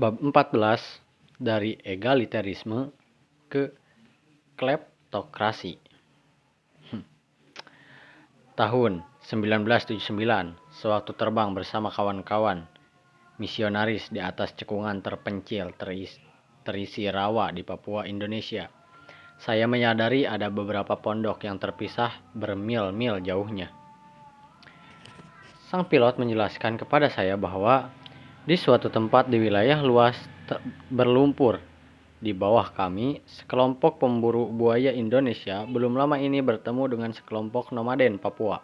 Bab 14 dari egalitarisme ke kleptokrasi. Hmm. Tahun 1979, sewaktu terbang bersama kawan-kawan misionaris di atas cekungan terpencil teris, terisi rawa di Papua, Indonesia. Saya menyadari ada beberapa pondok yang terpisah bermil-mil jauhnya. Sang pilot menjelaskan kepada saya bahwa di suatu tempat di wilayah luas berlumpur di bawah kami, sekelompok pemburu buaya Indonesia belum lama ini bertemu dengan sekelompok nomaden Papua.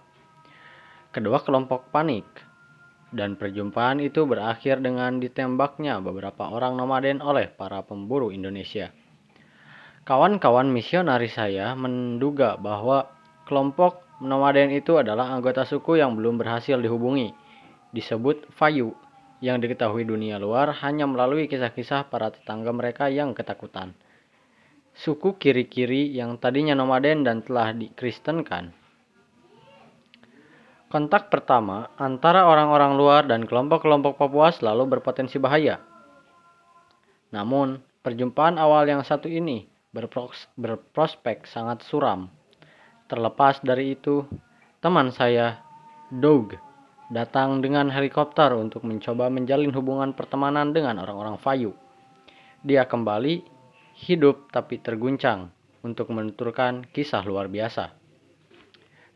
Kedua kelompok panik, dan perjumpaan itu berakhir dengan ditembaknya beberapa orang nomaden oleh para pemburu Indonesia. Kawan-kawan misionaris saya menduga bahwa kelompok nomaden itu adalah anggota suku yang belum berhasil dihubungi, disebut Fayu yang diketahui dunia luar hanya melalui kisah-kisah para tetangga mereka yang ketakutan. Suku kiri-kiri yang tadinya nomaden dan telah dikristenkan. Kontak pertama antara orang-orang luar dan kelompok-kelompok Papua selalu berpotensi bahaya. Namun, perjumpaan awal yang satu ini berpros berprospek sangat suram. Terlepas dari itu, teman saya, Doug, datang dengan helikopter untuk mencoba menjalin hubungan pertemanan dengan orang-orang Fayu. Dia kembali hidup tapi terguncang untuk menuturkan kisah luar biasa.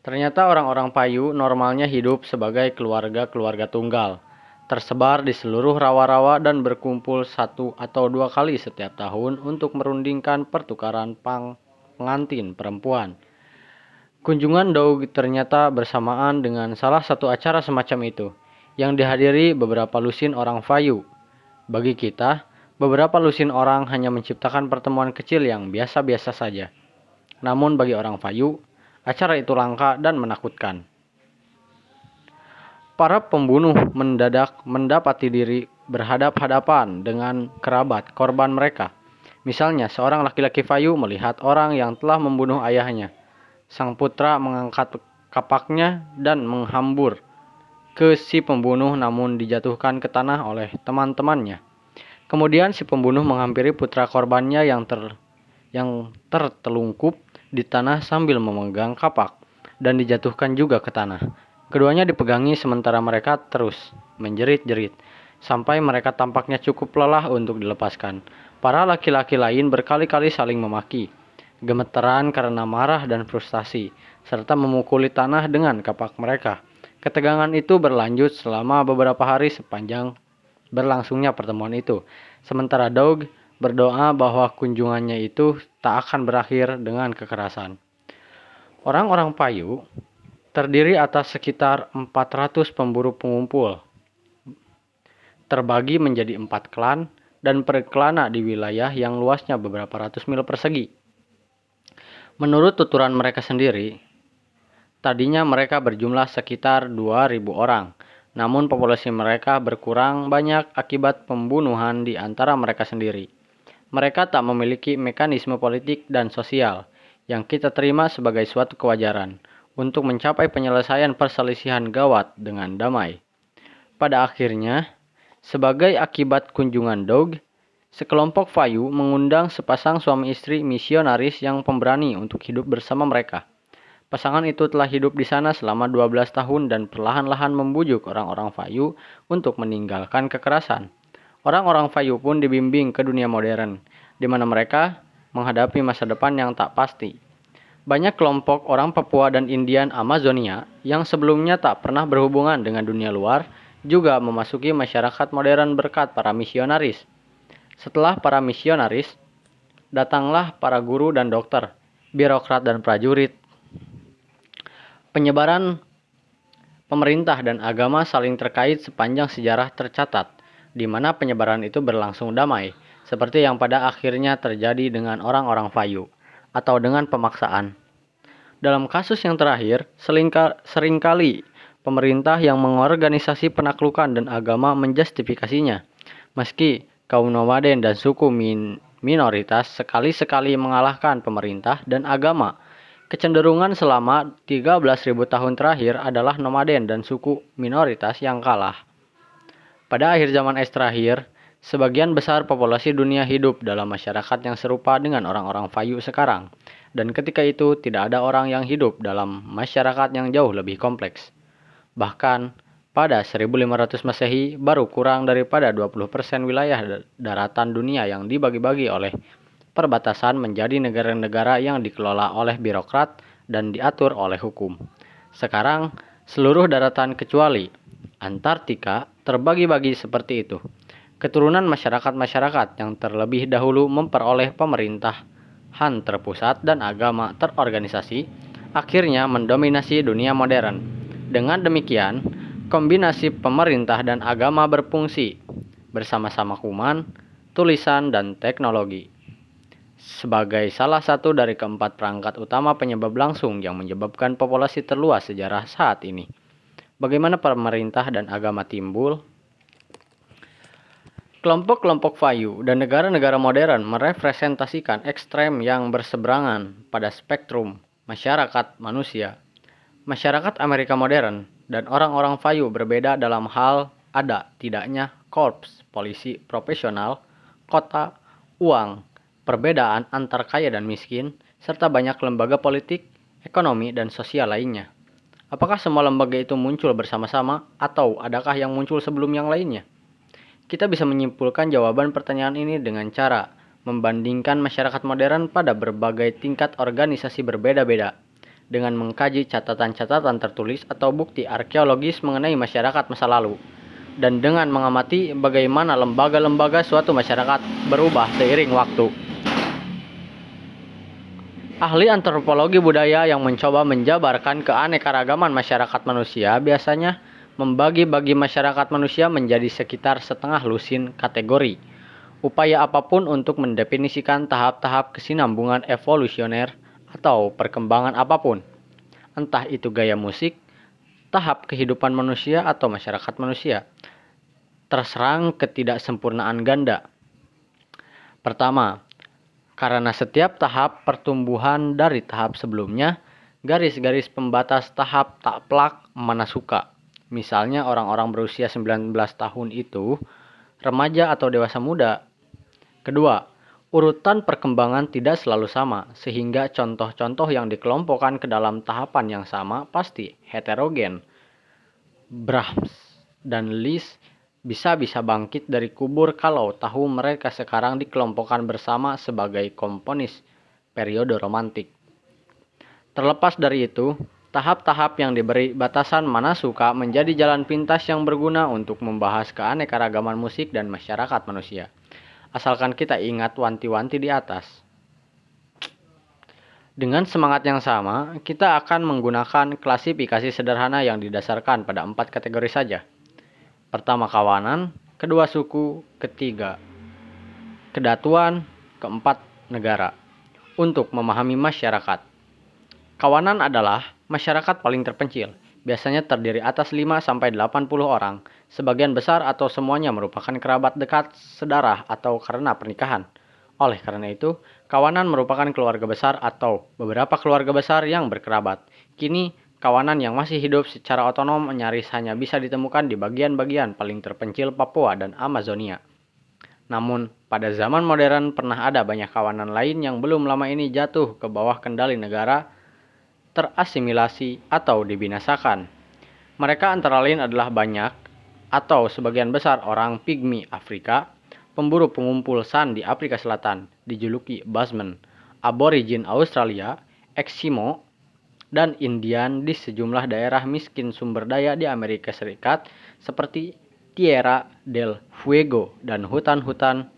Ternyata orang-orang Payu normalnya hidup sebagai keluarga-keluarga tunggal, tersebar di seluruh rawa-rawa dan berkumpul satu atau dua kali setiap tahun untuk merundingkan pertukaran pang pengantin perempuan Kunjungan Doug ternyata bersamaan dengan salah satu acara semacam itu, yang dihadiri beberapa lusin orang Fayu. Bagi kita, beberapa lusin orang hanya menciptakan pertemuan kecil yang biasa-biasa saja. Namun bagi orang Fayu, acara itu langka dan menakutkan. Para pembunuh mendadak mendapati diri berhadap-hadapan dengan kerabat korban mereka. Misalnya, seorang laki-laki Fayu melihat orang yang telah membunuh ayahnya – Sang putra mengangkat kapaknya dan menghambur ke si pembunuh namun dijatuhkan ke tanah oleh teman-temannya. Kemudian si pembunuh menghampiri putra korbannya yang ter yang tertelungkup di tanah sambil memegang kapak dan dijatuhkan juga ke tanah. Keduanya dipegangi sementara mereka terus menjerit-jerit sampai mereka tampaknya cukup lelah untuk dilepaskan. Para laki-laki lain berkali-kali saling memaki gemeteran karena marah dan frustasi, serta memukuli tanah dengan kapak mereka. Ketegangan itu berlanjut selama beberapa hari sepanjang berlangsungnya pertemuan itu. Sementara Doug berdoa bahwa kunjungannya itu tak akan berakhir dengan kekerasan. Orang-orang Payu terdiri atas sekitar 400 pemburu pengumpul, terbagi menjadi empat klan dan per klana di wilayah yang luasnya beberapa ratus mil persegi. Menurut tuturan mereka sendiri, tadinya mereka berjumlah sekitar 2.000 orang, namun populasi mereka berkurang banyak akibat pembunuhan di antara mereka sendiri. Mereka tak memiliki mekanisme politik dan sosial yang kita terima sebagai suatu kewajaran untuk mencapai penyelesaian perselisihan gawat dengan damai. Pada akhirnya, sebagai akibat kunjungan Dog, Sekelompok Fayu mengundang sepasang suami istri misionaris yang pemberani untuk hidup bersama mereka. Pasangan itu telah hidup di sana selama 12 tahun dan perlahan-lahan membujuk orang-orang Fayu untuk meninggalkan kekerasan. Orang-orang Fayu pun dibimbing ke dunia modern, di mana mereka menghadapi masa depan yang tak pasti. Banyak kelompok orang Papua dan Indian Amazonia yang sebelumnya tak pernah berhubungan dengan dunia luar juga memasuki masyarakat modern berkat para misionaris. Setelah para misionaris, datanglah para guru dan dokter, birokrat dan prajurit. Penyebaran pemerintah dan agama saling terkait sepanjang sejarah tercatat, di mana penyebaran itu berlangsung damai, seperti yang pada akhirnya terjadi dengan orang-orang Fayu, atau dengan pemaksaan. Dalam kasus yang terakhir, sering kali pemerintah yang mengorganisasi penaklukan dan agama menjustifikasinya, meski kaum nomaden dan suku min minoritas sekali-sekali mengalahkan pemerintah dan agama. Kecenderungan selama 13.000 tahun terakhir adalah nomaden dan suku minoritas yang kalah. Pada akhir zaman es terakhir, Sebagian besar populasi dunia hidup dalam masyarakat yang serupa dengan orang-orang Fayu sekarang, dan ketika itu tidak ada orang yang hidup dalam masyarakat yang jauh lebih kompleks. Bahkan, pada 1500 Masehi, baru kurang daripada 20% wilayah daratan dunia yang dibagi-bagi oleh perbatasan menjadi negara-negara yang dikelola oleh birokrat dan diatur oleh hukum. Sekarang, seluruh daratan kecuali Antartika terbagi-bagi seperti itu. Keturunan masyarakat-masyarakat yang terlebih dahulu memperoleh pemerintahan terpusat dan agama terorganisasi akhirnya mendominasi dunia modern. Dengan demikian, kombinasi pemerintah dan agama berfungsi bersama-sama kuman, tulisan, dan teknologi. Sebagai salah satu dari keempat perangkat utama penyebab langsung yang menyebabkan populasi terluas sejarah saat ini. Bagaimana pemerintah dan agama timbul? Kelompok-kelompok Fayu dan negara-negara modern merepresentasikan ekstrem yang berseberangan pada spektrum masyarakat manusia. Masyarakat Amerika modern dan orang-orang Fayu berbeda dalam hal ada tidaknya korps polisi profesional, kota, uang, perbedaan antar kaya dan miskin, serta banyak lembaga politik, ekonomi, dan sosial lainnya. Apakah semua lembaga itu muncul bersama-sama atau adakah yang muncul sebelum yang lainnya? Kita bisa menyimpulkan jawaban pertanyaan ini dengan cara membandingkan masyarakat modern pada berbagai tingkat organisasi berbeda-beda dengan mengkaji catatan-catatan tertulis atau bukti arkeologis mengenai masyarakat masa lalu dan dengan mengamati bagaimana lembaga-lembaga suatu masyarakat berubah seiring waktu. Ahli antropologi budaya yang mencoba menjabarkan keanekaragaman masyarakat manusia biasanya membagi-bagi masyarakat manusia menjadi sekitar setengah lusin kategori. Upaya apa pun untuk mendefinisikan tahap-tahap kesinambungan evolusioner atau perkembangan apa pun, entah itu gaya musik, tahap kehidupan manusia atau masyarakat manusia, terserang ketidaksempurnaan ganda. Pertama, karena setiap tahap pertumbuhan dari tahap sebelumnya, garis-garis pembatas tahap tak plak mana suka Misalnya orang-orang berusia 19 tahun itu remaja atau dewasa muda. Kedua, urutan perkembangan tidak selalu sama, sehingga contoh-contoh yang dikelompokkan ke dalam tahapan yang sama pasti heterogen. Brahms dan Liszt bisa-bisa bangkit dari kubur kalau tahu mereka sekarang dikelompokkan bersama sebagai komponis periode romantik. Terlepas dari itu, Tahap-tahap yang diberi batasan mana suka menjadi jalan pintas yang berguna untuk membahas keanekaragaman musik dan masyarakat manusia. Asalkan kita ingat wanti-wanti di atas. Dengan semangat yang sama, kita akan menggunakan klasifikasi sederhana yang didasarkan pada empat kategori saja. Pertama kawanan, kedua suku, ketiga kedatuan, keempat negara. Untuk memahami masyarakat. Kawanan adalah masyarakat paling terpencil, biasanya terdiri atas 5 sampai 80 orang. Sebagian besar atau semuanya merupakan kerabat dekat, sedarah atau karena pernikahan. Oleh karena itu, kawanan merupakan keluarga besar atau beberapa keluarga besar yang berkerabat. Kini, kawanan yang masih hidup secara otonom nyaris hanya bisa ditemukan di bagian-bagian paling terpencil Papua dan Amazonia. Namun, pada zaman modern pernah ada banyak kawanan lain yang belum lama ini jatuh ke bawah kendali negara terasimilasi atau dibinasakan. Mereka antara lain adalah banyak atau sebagian besar orang pigmi Afrika, pemburu pengumpul san di Afrika Selatan, dijuluki Basman, aborigin Australia, Eskimo, dan Indian di sejumlah daerah miskin sumber daya di Amerika Serikat seperti Tierra del Fuego dan hutan-hutan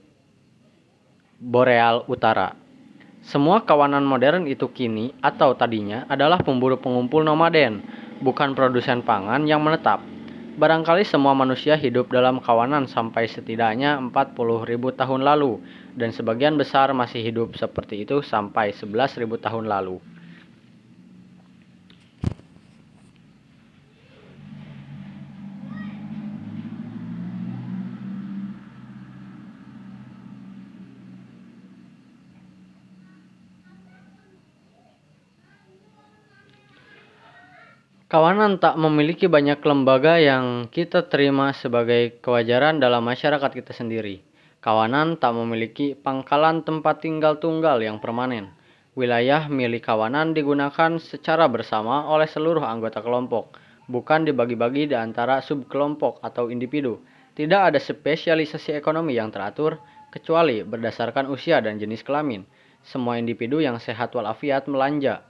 boreal utara. Semua kawanan modern itu kini atau tadinya adalah pemburu pengumpul nomaden, bukan produsen pangan yang menetap. Barangkali semua manusia hidup dalam kawanan sampai setidaknya 40.000 tahun lalu, dan sebagian besar masih hidup seperti itu sampai 11.000 tahun lalu. Kawanan tak memiliki banyak lembaga yang kita terima sebagai kewajaran dalam masyarakat kita sendiri. Kawanan tak memiliki pangkalan tempat tinggal tunggal yang permanen. Wilayah milik kawanan digunakan secara bersama oleh seluruh anggota kelompok, bukan dibagi-bagi di antara subkelompok atau individu. Tidak ada spesialisasi ekonomi yang teratur, kecuali berdasarkan usia dan jenis kelamin. Semua individu yang sehat walafiat melanja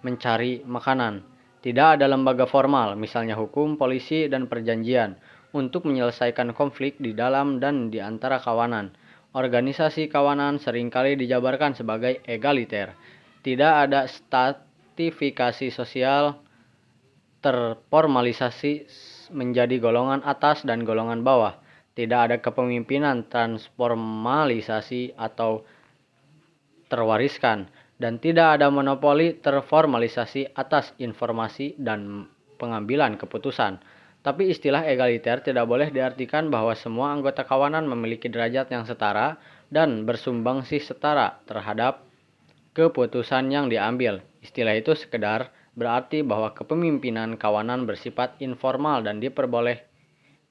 mencari makanan. Tidak ada lembaga formal, misalnya hukum, polisi, dan perjanjian, untuk menyelesaikan konflik di dalam dan di antara kawanan. Organisasi kawanan sering kali dijabarkan sebagai egaliter. Tidak ada stratifikasi sosial terformalisasi menjadi golongan atas dan golongan bawah. Tidak ada kepemimpinan transformalisasi atau terwariskan dan tidak ada monopoli terformalisasi atas informasi dan pengambilan keputusan. Tapi istilah egaliter tidak boleh diartikan bahwa semua anggota kawanan memiliki derajat yang setara dan bersumbangsi setara terhadap keputusan yang diambil. Istilah itu sekedar berarti bahwa kepemimpinan kawanan bersifat informal dan diperboleh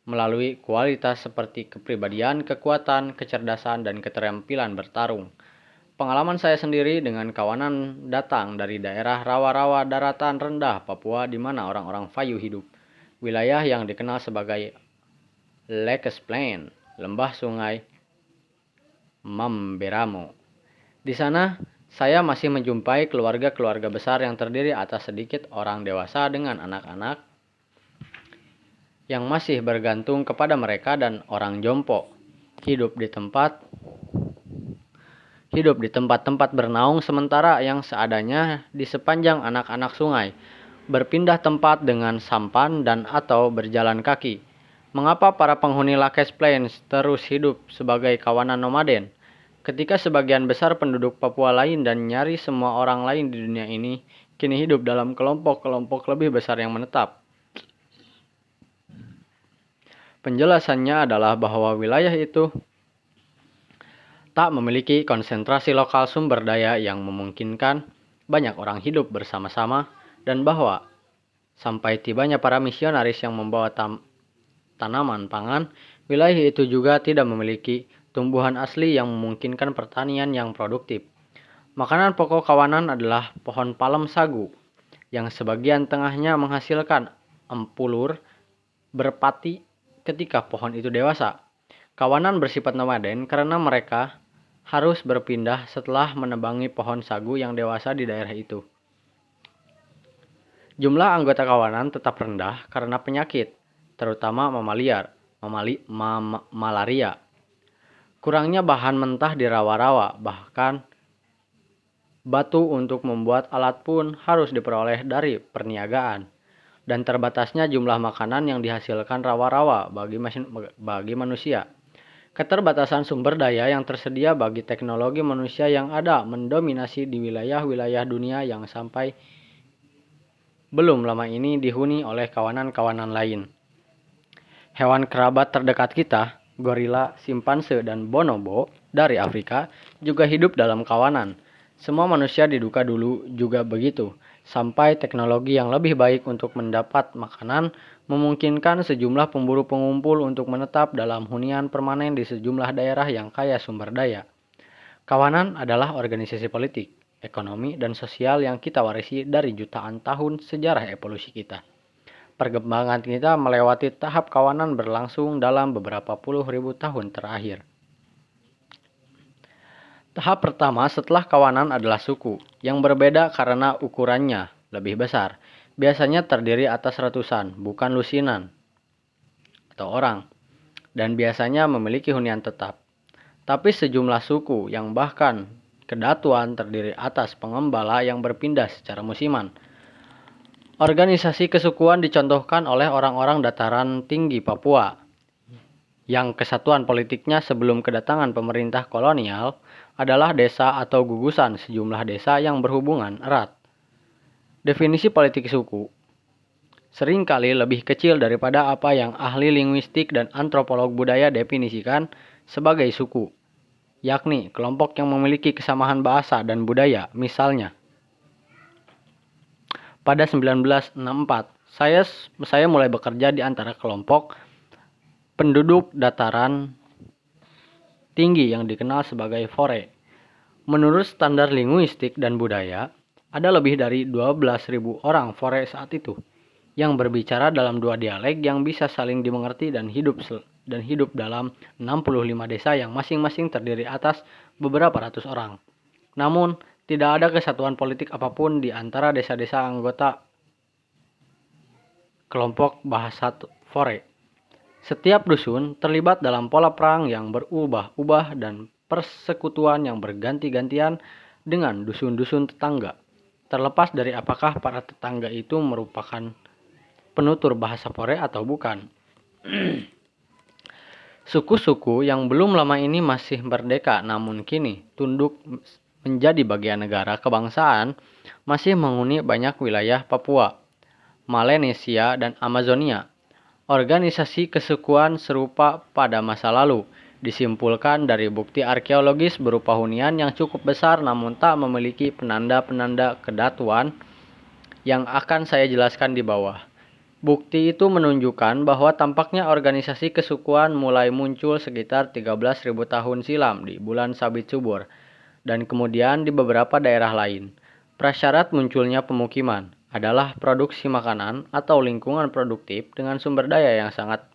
melalui kualitas seperti kepribadian, kekuatan, kecerdasan, dan keterampilan bertarung. Pengalaman saya sendiri dengan kawanan datang dari daerah rawa-rawa daratan rendah Papua di mana orang-orang Fayu hidup. Wilayah yang dikenal sebagai Lakes Plain, lembah sungai Mamberamo. Di sana, saya masih menjumpai keluarga-keluarga besar yang terdiri atas sedikit orang dewasa dengan anak-anak yang masih bergantung kepada mereka dan orang jompo hidup di tempat hidup di tempat-tempat bernaung sementara yang seadanya di sepanjang anak-anak sungai, berpindah tempat dengan sampan dan atau berjalan kaki. Mengapa para penghuni Lakes Plains terus hidup sebagai kawanan nomaden? Ketika sebagian besar penduduk Papua lain dan nyari semua orang lain di dunia ini kini hidup dalam kelompok-kelompok lebih besar yang menetap. Penjelasannya adalah bahwa wilayah itu tak memiliki konsentrasi lokal sumber daya yang memungkinkan banyak orang hidup bersama-sama dan bahwa sampai tibanya para misionaris yang membawa tam tanaman pangan, wilayah itu juga tidak memiliki tumbuhan asli yang memungkinkan pertanian yang produktif. Makanan pokok kawanan adalah pohon palem sagu, yang sebagian tengahnya menghasilkan empulur berpati ketika pohon itu dewasa. Kawanan bersifat nomaden karena mereka harus berpindah setelah menebangi pohon sagu yang dewasa di daerah itu. Jumlah anggota kawanan tetap rendah karena penyakit, terutama mamaliar, mamali, mam, malaria. Kurangnya bahan mentah di rawa-rawa, bahkan batu untuk membuat alat pun harus diperoleh dari perniagaan. Dan terbatasnya jumlah makanan yang dihasilkan rawa-rawa bagi, bagi manusia. Keterbatasan sumber daya yang tersedia bagi teknologi manusia yang ada mendominasi di wilayah-wilayah dunia yang sampai belum lama ini dihuni oleh kawanan-kawanan lain. Hewan kerabat terdekat kita, gorila, simpanse, dan bonobo dari Afrika juga hidup dalam kawanan. Semua manusia diduga dulu juga begitu, sampai teknologi yang lebih baik untuk mendapat makanan memungkinkan sejumlah pemburu pengumpul untuk menetap dalam hunian permanen di sejumlah daerah yang kaya sumber daya. Kawanan adalah organisasi politik, ekonomi, dan sosial yang kita warisi dari jutaan tahun sejarah evolusi kita. Perkembangan kita melewati tahap kawanan berlangsung dalam beberapa puluh ribu tahun terakhir. Tahap pertama setelah kawanan adalah suku, yang berbeda karena ukurannya lebih besar biasanya terdiri atas ratusan, bukan lusinan atau orang, dan biasanya memiliki hunian tetap. Tapi sejumlah suku yang bahkan kedatuan terdiri atas pengembala yang berpindah secara musiman. Organisasi kesukuan dicontohkan oleh orang-orang dataran tinggi Papua, yang kesatuan politiknya sebelum kedatangan pemerintah kolonial adalah desa atau gugusan sejumlah desa yang berhubungan erat. Definisi politik suku sering kali lebih kecil daripada apa yang ahli linguistik dan antropolog budaya definisikan sebagai suku, yakni kelompok yang memiliki kesamaan bahasa dan budaya, misalnya. Pada 1964, saya saya mulai bekerja di antara kelompok penduduk dataran tinggi yang dikenal sebagai fore. Menurut standar linguistik dan budaya, ada lebih dari 12.000 orang fore saat itu yang berbicara dalam dua dialek yang bisa saling dimengerti dan hidup dan hidup dalam 65 desa yang masing-masing terdiri atas beberapa ratus orang. Namun, tidak ada kesatuan politik apa pun di antara desa-desa anggota kelompok bahasa Fore. Setiap dusun terlibat dalam pola perang yang berubah-ubah dan persekutuan yang berganti-gantian dengan dusun-dusun tetangga. Terlepas dari apakah para tetangga itu merupakan penutur bahasa Fore atau bukan. Suku-suku yang belum lama ini masih merdeka namun kini tunduk menjadi bagian negara kebangsaan masih menghuni banyak wilayah Papua, Melanesia, dan Amazonia Organisasi kesukuan serupa pada masa lalu disimpulkan dari bukti arkeologis berupa hunian yang cukup besar namun tak memiliki penanda-penanda kedatuan yang akan saya jelaskan di bawah. Bukti itu menunjukkan bahwa tampaknya organisasi kesukuan mulai muncul sekitar 13.000 tahun silam di bulan Sabit Subur dan kemudian di beberapa daerah lain. Prasyarat munculnya pemukiman adalah produksi makanan atau lingkungan produktif dengan sumber daya yang sangat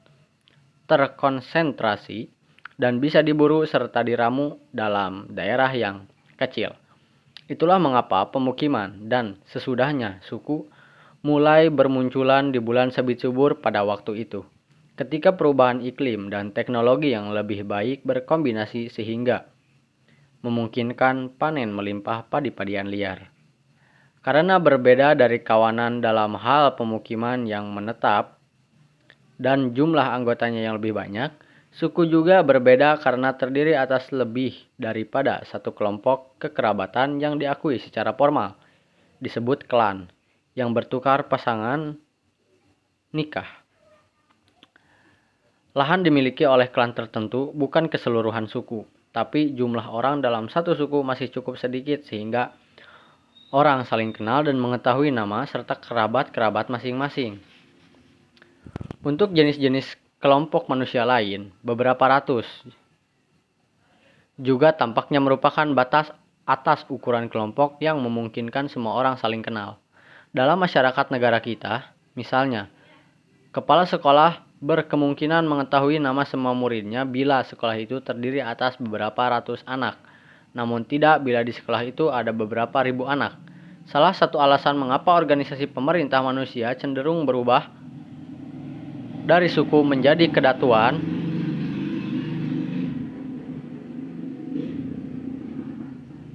terkonsentrasi dan bisa diburu serta diramu dalam daerah yang kecil. Itulah mengapa pemukiman dan sesudahnya suku mulai bermunculan di bulan sabit subur pada waktu itu. Ketika perubahan iklim dan teknologi yang lebih baik berkombinasi sehingga memungkinkan panen melimpah padi-padian liar. Karena berbeda dari kawanan dalam hal pemukiman yang menetap dan jumlah anggotanya yang lebih banyak, suku juga berbeda karena terdiri atas lebih daripada satu kelompok kekerabatan yang diakui secara formal, disebut klan, yang bertukar pasangan nikah. Lahan dimiliki oleh klan tertentu bukan keseluruhan suku, tapi jumlah orang dalam satu suku masih cukup sedikit sehingga Orang saling kenal dan mengetahui nama serta kerabat-kerabat masing-masing. Untuk jenis-jenis kelompok manusia lain, beberapa ratus juga tampaknya merupakan batas atas ukuran kelompok yang memungkinkan semua orang saling kenal. Dalam masyarakat negara kita, misalnya, kepala sekolah berkemungkinan mengetahui nama semua muridnya bila sekolah itu terdiri atas beberapa ratus anak namun tidak bila di sekolah itu ada beberapa ribu anak. Salah satu alasan mengapa organisasi pemerintah manusia cenderung berubah dari suku menjadi kedatuan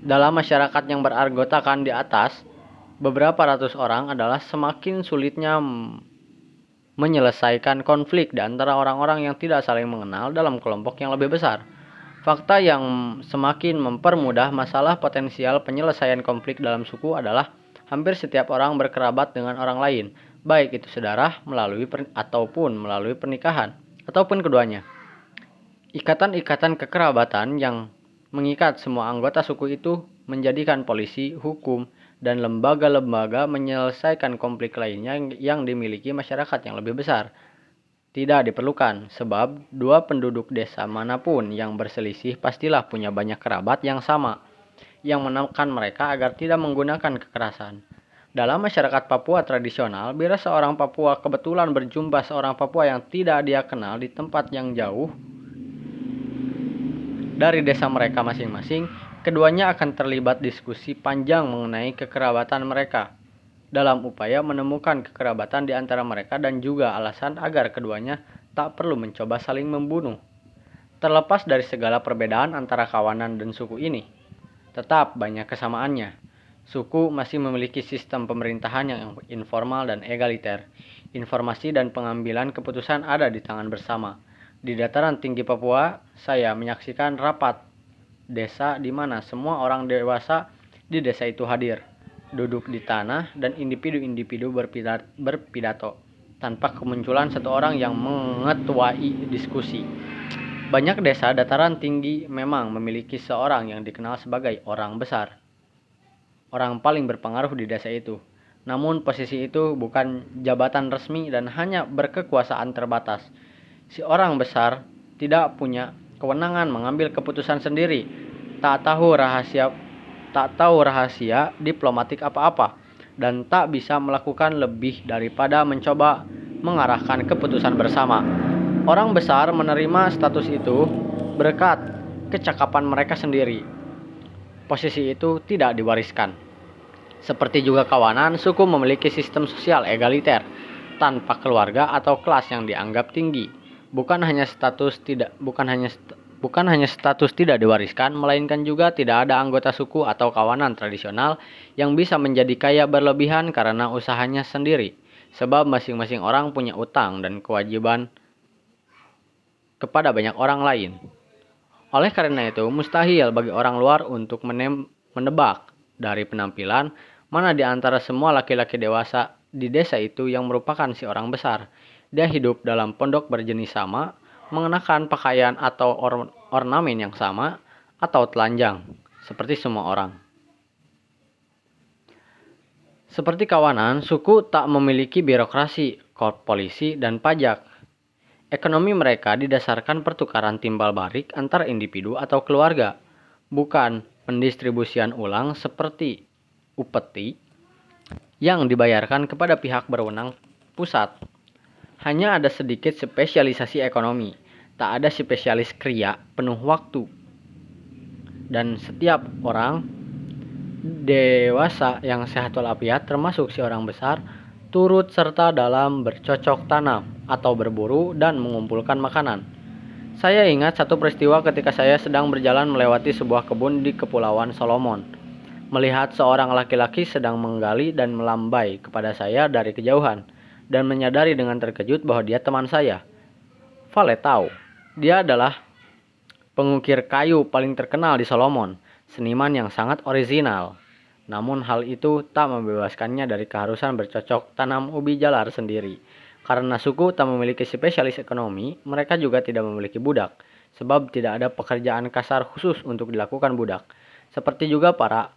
dalam masyarakat yang beranggotakan di atas beberapa ratus orang adalah semakin sulitnya menyelesaikan konflik di antara orang-orang yang tidak saling mengenal dalam kelompok yang lebih besar. Fakta yang semakin mempermudah masalah potensial penyelesaian konflik dalam suku adalah hampir setiap orang berkerabat dengan orang lain, baik itu saudara melalui per, ataupun melalui pernikahan ataupun keduanya. Ikatan-ikatan kekerabatan yang mengikat semua anggota suku itu menjadikan polisi, hukum, dan lembaga-lembaga menyelesaikan konflik lainnya yang dimiliki masyarakat yang lebih besar tidak diperlukan, sebab dua penduduk desa mana pun yang berselisih pastilah punya banyak kerabat yang sama, yang menekan mereka agar tidak menggunakan kekerasan. Dalam masyarakat Papua tradisional, bila seorang Papua kebetulan berjumpa seorang Papua yang tidak dia kenal di tempat yang jauh dari desa mereka masing-masing, keduanya akan terlibat diskusi panjang mengenai kekerabatan mereka dalam upaya menemukan kekerabatan di antara mereka dan juga alasan agar keduanya tak perlu mencoba saling membunuh. Terlepas dari segala perbedaan antara kawanan dan suku ini, tetap banyak kesamaannya. Suku masih memiliki sistem pemerintahan yang informal dan egaliter. Informasi dan pengambilan keputusan ada di tangan bersama. Di dataran tinggi Papua, saya menyaksikan rapat desa di mana semua orang dewasa di desa itu hadir duduk di tanah, dan individu-individu berpidato tanpa kemunculan satu orang yang mengetuai diskusi. Banyak desa dataran tinggi memang memiliki seorang yang dikenal sebagai orang besar. Orang paling berpengaruh di desa itu. Namun posisi itu bukan jabatan resmi dan hanya berkekuasaan terbatas. Si orang besar tidak punya kewenangan mengambil keputusan sendiri, tak tahu rahasia tak tahu rahasia diplomatik apa-apa dan tak bisa melakukan lebih daripada mencoba mengarahkan keputusan bersama. Orang besar menerima status itu berkat kecakapan mereka sendiri. Posisi itu tidak diwariskan. Seperti juga kawanan, suku memiliki sistem sosial egaliter tanpa keluarga atau kelas yang dianggap tinggi. Bukan hanya status tidak bukan hanya bukan hanya status tidak diwariskan, melainkan juga tidak ada anggota suku atau kawanan tradisional yang bisa menjadi kaya berlebihan karena usahanya sendiri, sebab masing-masing orang punya utang dan kewajiban kepada banyak orang lain. Oleh karena itu, mustahil bagi orang luar untuk menebak dari penampilan mana di antara semua laki-laki dewasa di desa itu yang merupakan si orang besar. Dia hidup dalam pondok berjenis sama, mengenakan pakaian atau or ornamen yang sama atau telanjang, seperti semua orang. Seperti kawanan, suku tak memiliki birokrasi, kod polisi, dan pajak. Ekonomi mereka didasarkan pertukaran timbal balik antar individu atau keluarga, bukan pendistribusian ulang seperti upeti yang dibayarkan kepada pihak berwenang pusat. Hanya ada sedikit spesialisasi ekonomi, tak ada spesialis kriya penuh waktu. Dan setiap orang dewasa yang sehat walafiat termasuk si orang besar turut serta dalam bercocok tanam atau berburu dan mengumpulkan makanan. Saya ingat satu peristiwa ketika saya sedang berjalan melewati sebuah kebun di Kepulauan Solomon. Melihat seorang laki-laki sedang menggali dan melambai kepada saya dari kejauhan dan menyadari dengan terkejut bahwa dia teman saya. Vale tahu dia adalah pengukir kayu paling terkenal di Solomon, seniman yang sangat orisinal. Namun hal itu tak membebaskannya dari keharusan bercocok tanam ubi jalar sendiri. Karena suku tak memiliki spesialis ekonomi, mereka juga tidak memiliki budak, sebab tidak ada pekerjaan kasar khusus untuk dilakukan budak. Seperti juga para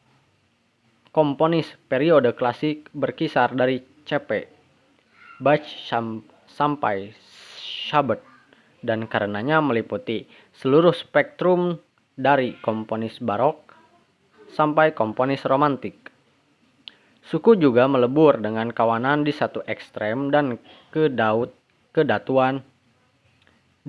komponis periode klasik berkisar dari CP, Bach sampai Schabert dan karenanya meliputi seluruh spektrum dari komponis barok sampai komponis romantik. Suku juga melebur dengan kawanan di satu ekstrem dan kedaut kedatuan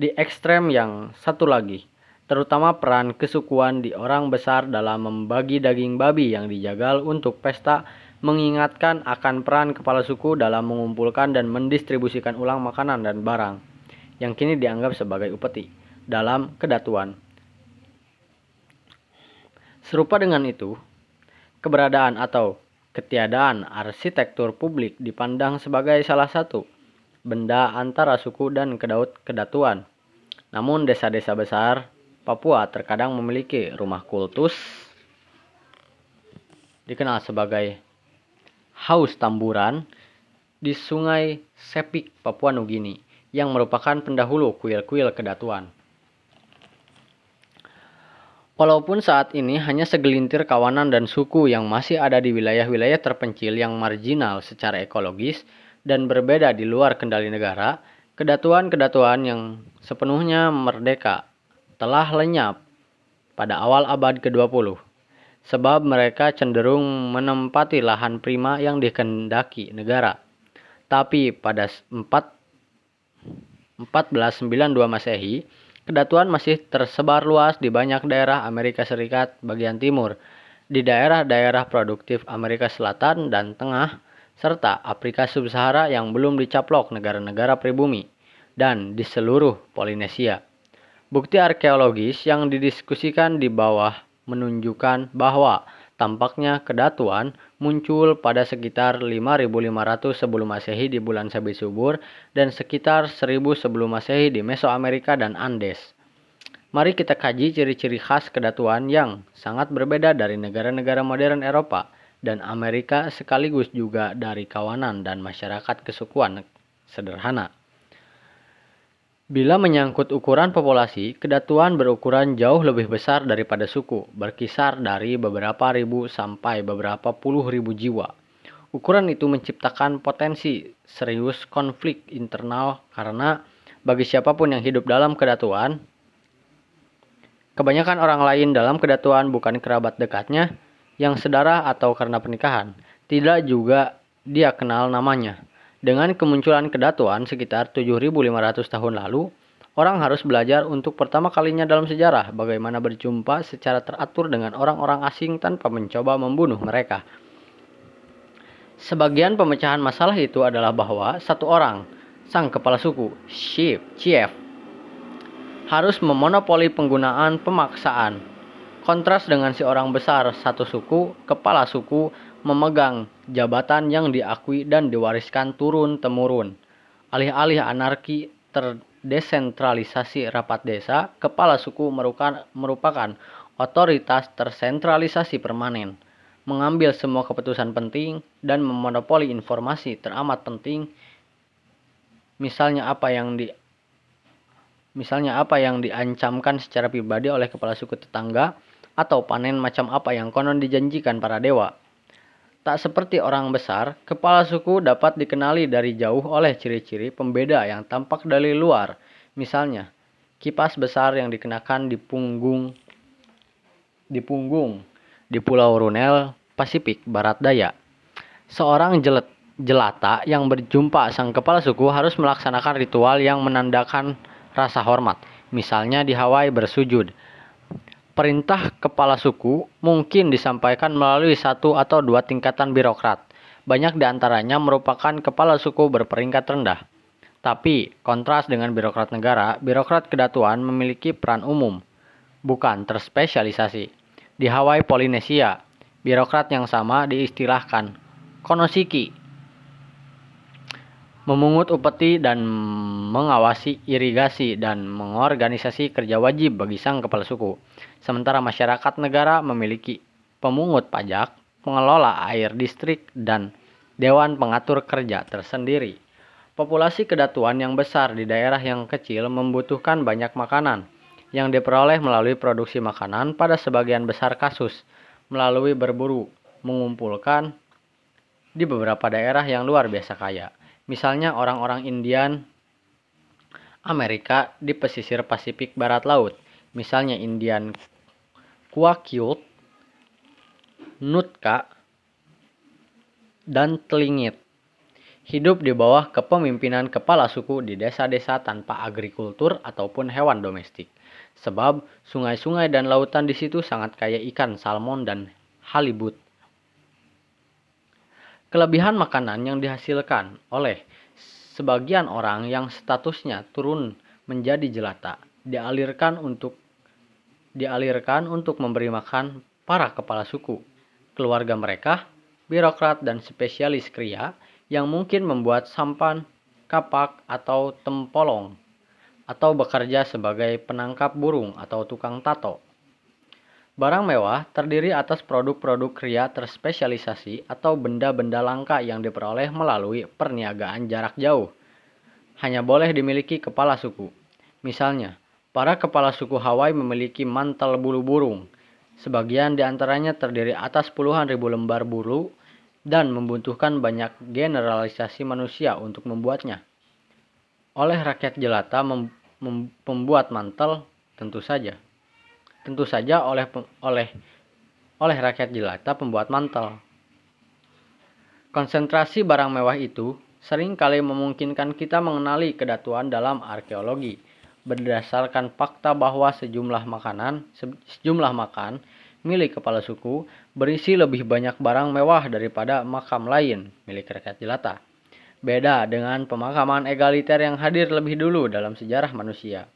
di ekstrem yang satu lagi, terutama peran kesukuan di orang besar dalam membagi daging babi yang dijagal untuk pesta mengingatkan akan peran kepala suku dalam mengumpulkan dan mendistribusikan ulang makanan dan barang yang kini dianggap sebagai upeti dalam kedatuan. Serupa dengan itu, keberadaan atau ketiadaan arsitektur publik dipandang sebagai salah satu benda antara suku dan kedaut kedatuan. Namun desa-desa besar Papua terkadang memiliki rumah kultus dikenal sebagai Haus Tamburan di Sungai Sepik, Papua Nugini yang merupakan pendahulu kuil-kuil kedatuan. Walaupun saat ini hanya segelintir kawanan dan suku yang masih ada di wilayah-wilayah terpencil yang marginal secara ekologis dan berbeda di luar kendali negara, kedatuan-kedatuan yang sepenuhnya merdeka telah lenyap pada awal abad ke-20 sebab mereka cenderung menempati lahan prima yang dikendaki negara. Tapi pada 4 1492 Masehi, kedatuan masih tersebar luas di banyak daerah Amerika Serikat bagian timur, di daerah-daerah produktif Amerika Selatan dan Tengah, serta Afrika Sub-Sahara yang belum dicaplok negara-negara pribumi, dan di seluruh Polinesia. Bukti arkeologis yang didiskusikan di bawah menunjukkan bahwa Tampaknya kedatuan muncul pada sekitar 5500 sebelum Masehi di bulan sabit subur dan sekitar 1000 sebelum Masehi di Mesoamerika dan Andes. Mari kita kaji ciri-ciri khas kedatuan yang sangat berbeda dari negara-negara modern Eropa dan Amerika sekaligus juga dari kawanan dan masyarakat kesukuan sederhana. Bila menyangkut ukuran populasi, kedatuan berukuran jauh lebih besar daripada suku, berkisar dari beberapa ribu sampai beberapa puluh ribu jiwa. Ukuran itu menciptakan potensi serius konflik internal karena bagi siapa pun yang hidup dalam kedatuan, Kebanyakan orang lain dalam kedatuan bukan kerabat dekatnya yang sedara atau karena pernikahan. Tidak juga dia kenal namanya. Dengan kemunculan kedatuan sekitar 7500 tahun lalu, orang harus belajar untuk pertama kalinya dalam sejarah bagaimana berjumpa secara teratur dengan orang-orang asing tanpa mencoba membunuh mereka. Sebagian pemecahan masalah itu adalah bahwa satu orang, sang kepala suku, chief, chief, harus memonopoli penggunaan pemaksaan. Kontras dengan si orang besar satu suku, kepala suku memegang jabatan yang diakui dan diwariskan turun-temurun. Alih-alih anarki terdesentralisasi rapat desa, kepala suku merupakan otoritas tersentralisasi permanen mengambil semua keputusan penting dan memonopoli informasi teramat penting misalnya apa yang di misalnya apa yang diancamkan secara pribadi oleh kepala suku tetangga atau panen macam apa yang konon dijanjikan para dewa. Tak seperti orang besar, kepala suku dapat dikenali dari jauh oleh ciri-ciri pembeda yang tampak dari luar. Misalnya, kipas besar yang dikenakan di punggung di punggung di Pulau Runel, Pasifik Barat Daya. Seorang jelet, jelata yang berjumpa sang kepala suku harus melaksanakan ritual yang menandakan rasa hormat. Misalnya di Hawaii bersujud. Perintah kepala suku mungkin disampaikan melalui satu atau dua tingkatan birokrat. Banyak di antaranya merupakan kepala suku berperingkat rendah. Tapi, kontras dengan birokrat negara, birokrat kedatuan memiliki peran umum, bukan terspesialisasi. Di Hawaii Polinesia, birokrat yang sama diistilahkan konosiki memungut upeti dan mengawasi irigasi dan mengorganisasi kerja wajib bagi sang kepala suku. Sementara masyarakat negara memiliki pemungut pajak, pengelola air distrik, dan dewan pengatur kerja tersendiri. Populasi kedatuan yang besar di daerah yang kecil membutuhkan banyak makanan yang diperoleh melalui produksi makanan pada sebagian besar kasus melalui berburu, mengumpulkan di beberapa daerah yang luar biasa kaya. Misalnya orang-orang Indian Amerika di pesisir Pasifik Barat Laut. Misalnya Indian Kwakiut, Nutka, dan Telingit. Hidup di bawah kepemimpinan kepala suku di desa-desa tanpa agrikultur ataupun hewan domestik. Sebab sungai-sungai dan lautan di situ sangat kaya ikan, salmon, dan halibut. Kelebihan makanan yang dihasilkan oleh sebagian orang yang statusnya turun menjadi jelata dialirkan untuk dialirkan untuk memberi makan para kepala suku, keluarga mereka, birokrat dan spesialis kria yang mungkin membuat sampan, kapak atau tempolong atau bekerja sebagai penangkap burung atau tukang tato. Barang mewah terdiri atas produk-produk kria terspesialisasi atau benda-benda langka yang diperoleh melalui perniagaan jarak jauh. Hanya boleh dimiliki kepala suku. Misalnya, para kepala suku Hawaii memiliki mantel bulu burung. Sebagian di antaranya terdiri atas puluhan ribu lembar bulu dan membutuhkan banyak generalisasi manusia untuk membuatnya. Oleh rakyat jelata mem membuat mantel tentu saja. Tentu saja oleh oleh oleh rakyat jelata pembuat mantel. Konsentrasi barang mewah itu sering kali memungkinkan kita mengenali kedatuan dalam arkeologi berdasarkan fakta bahwa sejumlah makanan sejumlah makan milik kepala suku berisi lebih banyak barang mewah daripada makam lain milik rakyat jelata. Beda dengan pemakaman egaliter yang hadir lebih dulu dalam sejarah manusia.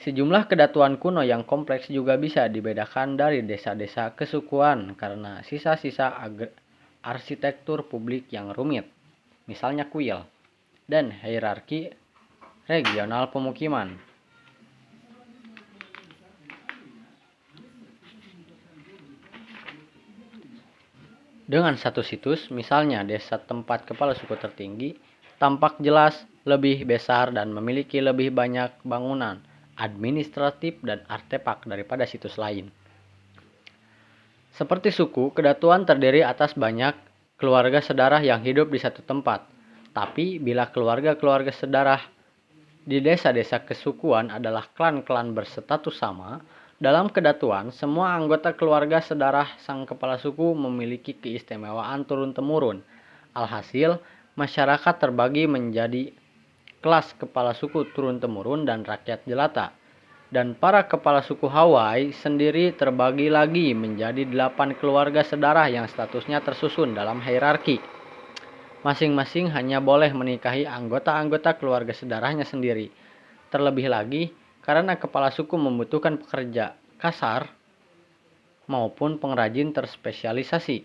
Sejumlah kedatuan kuno yang kompleks juga bisa dibedakan dari desa-desa kesukuan karena sisa-sisa arsitektur publik yang rumit, misalnya kuil, dan hierarki regional pemukiman. Dengan satu situs, misalnya desa tempat kepala suku tertinggi, tampak jelas lebih besar dan memiliki lebih banyak bangunan, administratif dan artefak daripada situs lain. Seperti suku, kedatuan terdiri atas banyak keluarga sedarah yang hidup di satu tempat. Tapi bila keluarga-keluarga sedarah di desa-desa kesukuan adalah klan-klan berstatus sama, Dalam kedatuan, semua anggota keluarga sedarah sang kepala suku memiliki keistimewaan turun-temurun. Alhasil, masyarakat terbagi menjadi kelas kepala suku turun-temurun dan rakyat jelata. Dan para kepala suku Hawaii sendiri terbagi lagi menjadi delapan keluarga sedarah yang statusnya tersusun dalam hierarki. Masing-masing hanya boleh menikahi anggota-anggota keluarga sedarahnya sendiri. Terlebih lagi, karena kepala suku membutuhkan pekerja kasar maupun pengrajin terspesialisasi.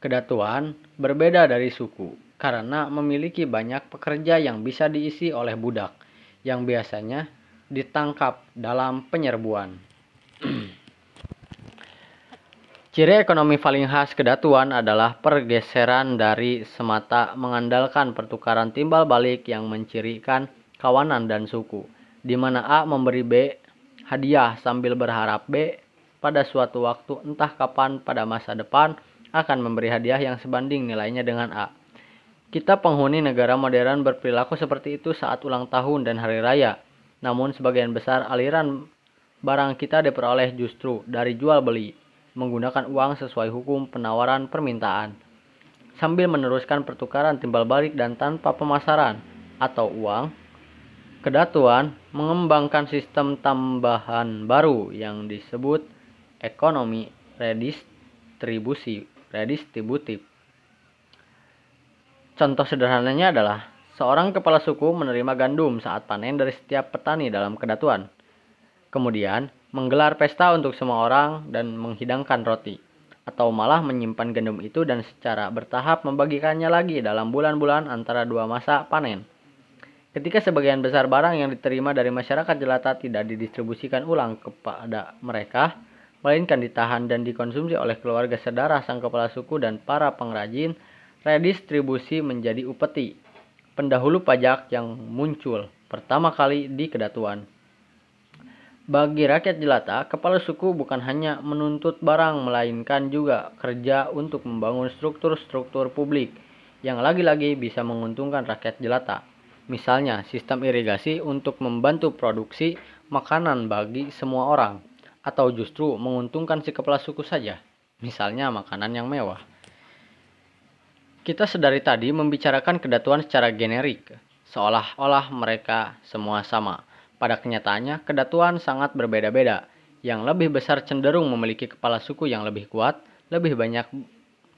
Kedatuan berbeda dari suku karena memiliki banyak pekerja yang bisa diisi oleh budak yang biasanya ditangkap dalam penyerbuan. Ciri ekonomi paling khas kedatuan adalah pergeseran dari semata mengandalkan pertukaran timbal balik yang mencirikan kawanan dan suku, di mana A memberi B hadiah sambil berharap B pada suatu waktu entah kapan pada masa depan akan memberi hadiah yang sebanding nilainya dengan A. Kita penghuni negara modern berperilaku seperti itu saat ulang tahun dan hari raya. Namun sebagian besar aliran barang kita diperoleh justru dari jual beli menggunakan uang sesuai hukum penawaran permintaan. Sambil meneruskan pertukaran timbal balik dan tanpa pemasaran atau uang kedatuan mengembangkan sistem tambahan baru yang disebut ekonomi redistribusi redistributif. Contoh sederhananya adalah seorang kepala suku menerima gandum saat panen dari setiap petani dalam kedatuan. Kemudian menggelar pesta untuk semua orang dan menghidangkan roti, atau malah menyimpan gandum itu dan secara bertahap membagikannya lagi dalam bulan-bulan antara dua masa panen. Ketika sebagian besar barang yang diterima dari masyarakat jelata tidak didistribusikan ulang kepada mereka, melainkan ditahan dan dikonsumsi oleh keluarga saudara sang kepala suku dan para pengrajin, redistribusi menjadi upeti, pendahulu pajak yang muncul pertama kali di kedatuan. Bagi rakyat jelata, kepala suku bukan hanya menuntut barang, melainkan juga kerja untuk membangun struktur-struktur publik yang lagi-lagi bisa menguntungkan rakyat jelata. Misalnya, sistem irigasi untuk membantu produksi makanan bagi semua orang, atau justru menguntungkan si kepala suku saja, misalnya makanan yang mewah. Kita sedari tadi membicarakan kedatuan secara generik, seolah-olah mereka semua sama pada kenyataannya, kedatuan sangat berbeda-beda. Yang lebih besar cenderung memiliki kepala suku yang lebih kuat, lebih banyak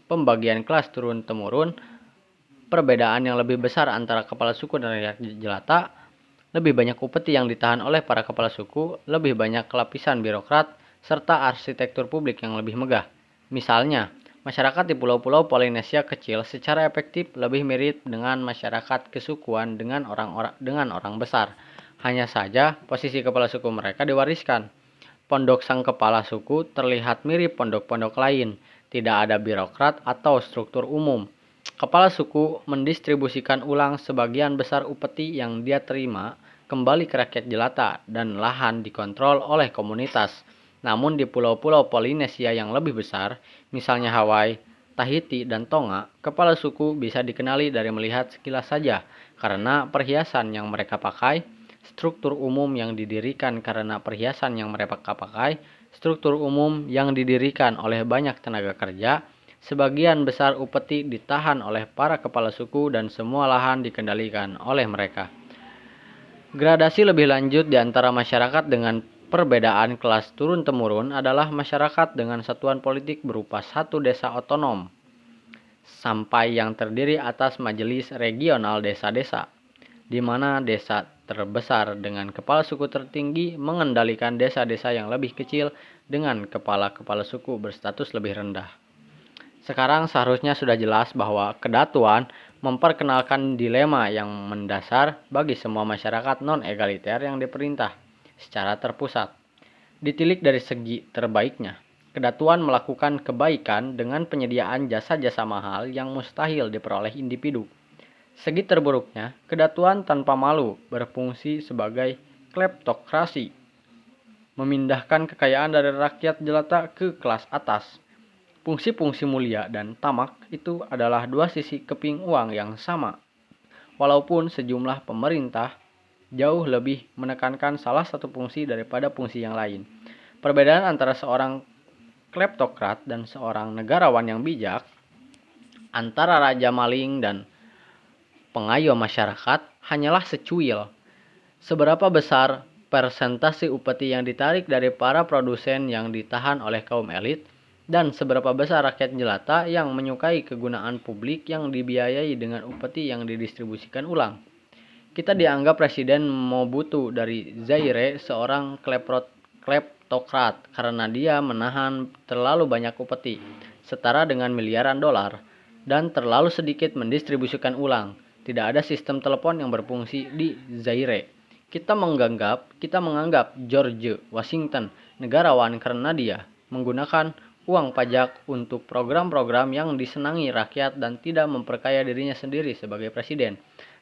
pembagian kelas turun-temurun, perbedaan yang lebih besar antara kepala suku dan rakyat jelata, lebih banyak upeti yang ditahan oleh para kepala suku, lebih banyak lapisan birokrat, serta arsitektur publik yang lebih megah. Misalnya, masyarakat di pulau-pulau Polinesia kecil secara efektif lebih mirip dengan masyarakat kesukuan dengan orang-orang dengan orang besar hanya saja posisi kepala suku mereka diwariskan. Pondok sang kepala suku terlihat mirip pondok-pondok lain, tidak ada birokrat atau struktur umum. Kepala suku mendistribusikan ulang sebagian besar upeti yang dia terima kembali ke rakyat jelata dan lahan dikontrol oleh komunitas. Namun di pulau-pulau Polinesia yang lebih besar, misalnya Hawaii, Tahiti, dan Tonga, kepala suku bisa dikenali dari melihat sekilas saja karena perhiasan yang mereka pakai, struktur umum yang didirikan karena perhiasan yang mereka pakai, struktur umum yang didirikan oleh banyak tenaga kerja, sebagian besar upeti ditahan oleh para kepala suku dan semua lahan dikendalikan oleh mereka. Gradasi lebih lanjut di antara masyarakat dengan perbedaan kelas turun-temurun adalah masyarakat dengan satuan politik berupa satu desa otonom, sampai yang terdiri atas majelis regional desa-desa, di mana desa terbesar dengan kepala suku tertinggi mengendalikan desa-desa yang lebih kecil dengan kepala-kepala suku berstatus lebih rendah. Sekarang seharusnya sudah jelas bahwa kedatuan memperkenalkan dilema yang mendasar bagi semua masyarakat non-egaliter yang diperintah secara terpusat. Ditilik dari segi terbaiknya, kedatuan melakukan kebaikan dengan penyediaan jasa-jasa mahal yang mustahil diperoleh individu Segi terburuknya, kedatuan tanpa malu berfungsi sebagai kleptokrasi, memindahkan kekayaan dari rakyat jelata ke kelas atas. Fungsi-fungsi mulia dan tamak itu adalah dua sisi keping uang yang sama. Walaupun sejumlah pemerintah jauh lebih menekankan salah satu fungsi daripada fungsi yang lain. Perbedaan antara seorang kleptokrat dan seorang negarawan yang bijak, antara raja maling dan pengayuh masyarakat hanyalah secuil. Seberapa besar persentase upeti yang ditarik dari para produsen yang ditahan oleh kaum elit dan seberapa besar rakyat jelata yang menyukai kegunaan publik yang dibiayai dengan upeti yang didistribusikan ulang. Kita dianggap Presiden Mobutu dari Zaire seorang kleprot, kleptokrat karena dia menahan terlalu banyak upeti, setara dengan miliaran dolar, dan terlalu sedikit mendistribusikan ulang. Tidak ada sistem telepon yang berfungsi di Zaire. Kita menganggap, kita menganggap George Washington negarawan karena dia menggunakan uang pajak untuk program-program yang disenangi rakyat dan tidak memperkaya dirinya sendiri sebagai presiden.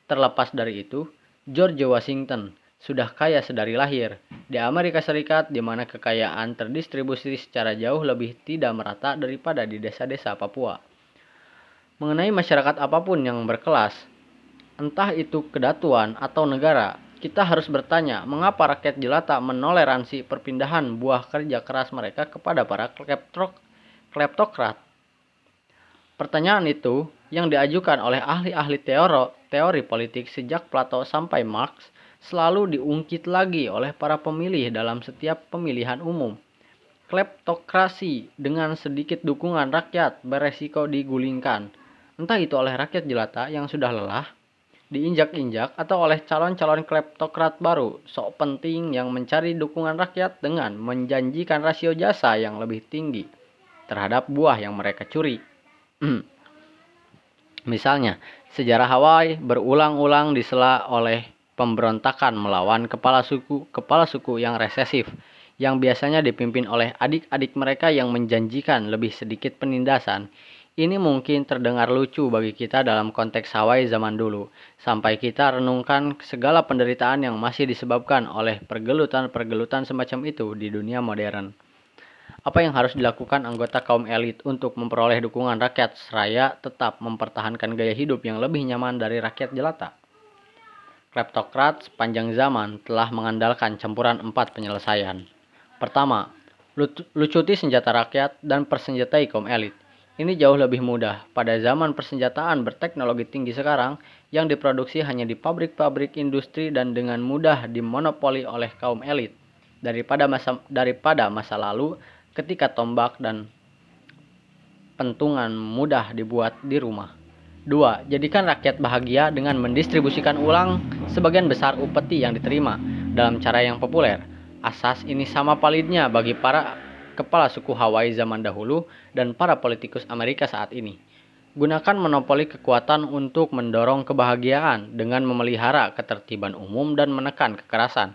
Terlepas dari itu, George Washington sudah kaya sedari lahir. Di Amerika Serikat, di mana kekayaan terdistribusi secara jauh lebih tidak merata daripada di desa-desa Papua. Mengenai masyarakat apa pun yang berkelas, entah itu kedatuan atau negara, kita harus bertanya mengapa rakyat jelata menoleransi perpindahan buah kerja keras mereka kepada para kleptokrat. Pertanyaan itu yang diajukan oleh ahli-ahli teori, teori politik sejak Plato sampai Marx selalu diungkit lagi oleh para pemilih dalam setiap pemilihan umum. Kleptokrasi dengan sedikit dukungan rakyat beresiko digulingkan, entah itu oleh rakyat jelata yang sudah lelah diinjak-injak atau oleh calon-calon kleptokrat baru sok penting yang mencari dukungan rakyat dengan menjanjikan rasio jasa yang lebih tinggi terhadap buah yang mereka curi. Misalnya, sejarah Hawaii berulang-ulang disela oleh pemberontakan melawan kepala suku kepala suku yang resesif yang biasanya dipimpin oleh adik-adik mereka yang menjanjikan lebih sedikit penindasan ini mungkin terdengar lucu bagi kita dalam konteks Hawaii zaman dulu, sampai kita renungkan segala penderitaan yang masih disebabkan oleh pergelutan-pergelutan semacam itu di dunia modern. Apa yang harus dilakukan anggota kaum elit untuk memperoleh dukungan rakyat seraya tetap mempertahankan gaya hidup yang lebih nyaman dari rakyat jelata? Kleptokrat sepanjang zaman telah mengandalkan campuran empat penyelesaian. Pertama, lucuti senjata rakyat dan persenjatai kaum elit. Ini jauh lebih mudah. Pada zaman persenjataan berteknologi tinggi sekarang, yang diproduksi hanya di pabrik-pabrik industri dan dengan mudah dimonopoli oleh kaum elit daripada masa daripada masa lalu ketika tombak dan pentungan mudah dibuat di rumah. 2. Jadikan rakyat bahagia dengan mendistribusikan ulang sebagian besar upeti yang diterima dalam cara yang populer. Asas ini sama palidnya bagi para kepala suku Hawaii zaman dahulu dan para politikus Amerika saat ini. Gunakan monopoli kekuatan untuk mendorong kebahagiaan dengan memelihara ketertiban umum dan menekan kekerasan.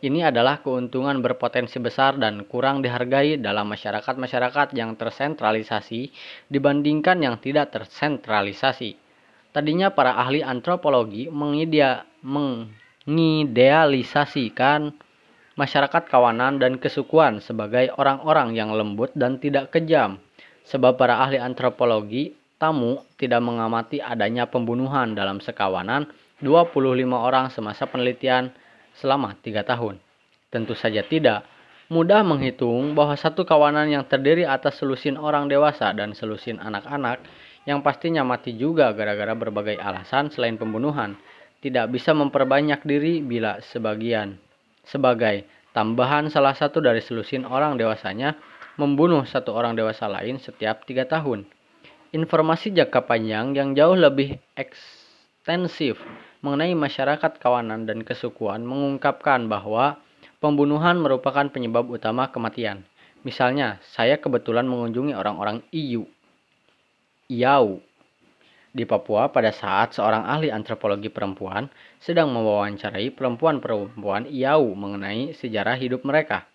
Ini adalah keuntungan berpotensi besar dan kurang dihargai dalam masyarakat-masyarakat yang tersentralisasi dibandingkan yang tidak tersentralisasi. Tadinya para ahli antropologi mengidealisasikan masyarakat kawanan dan kesukuan sebagai orang-orang yang lembut dan tidak kejam. Sebab para ahli antropologi tamu tidak mengamati adanya pembunuhan dalam sekawanan 25 orang semasa penelitian selama 3 tahun. Tentu saja tidak. Mudah menghitung bahwa satu kawanan yang terdiri atas selusin orang dewasa dan selusin anak-anak yang pastinya mati juga gara-gara berbagai alasan selain pembunuhan tidak bisa memperbanyak diri bila sebagian sebagai tambahan salah satu dari selusin orang dewasanya membunuh satu orang dewasa lain setiap tiga tahun. Informasi jangka panjang yang jauh lebih ekstensif mengenai masyarakat kawanan dan kesukuan mengungkapkan bahwa pembunuhan merupakan penyebab utama kematian. Misalnya, saya kebetulan mengunjungi orang-orang Iyu, Iau, di Papua pada saat seorang ahli antropologi perempuan sedang mewawancarai perempuan-perempuan Iau mengenai sejarah hidup mereka.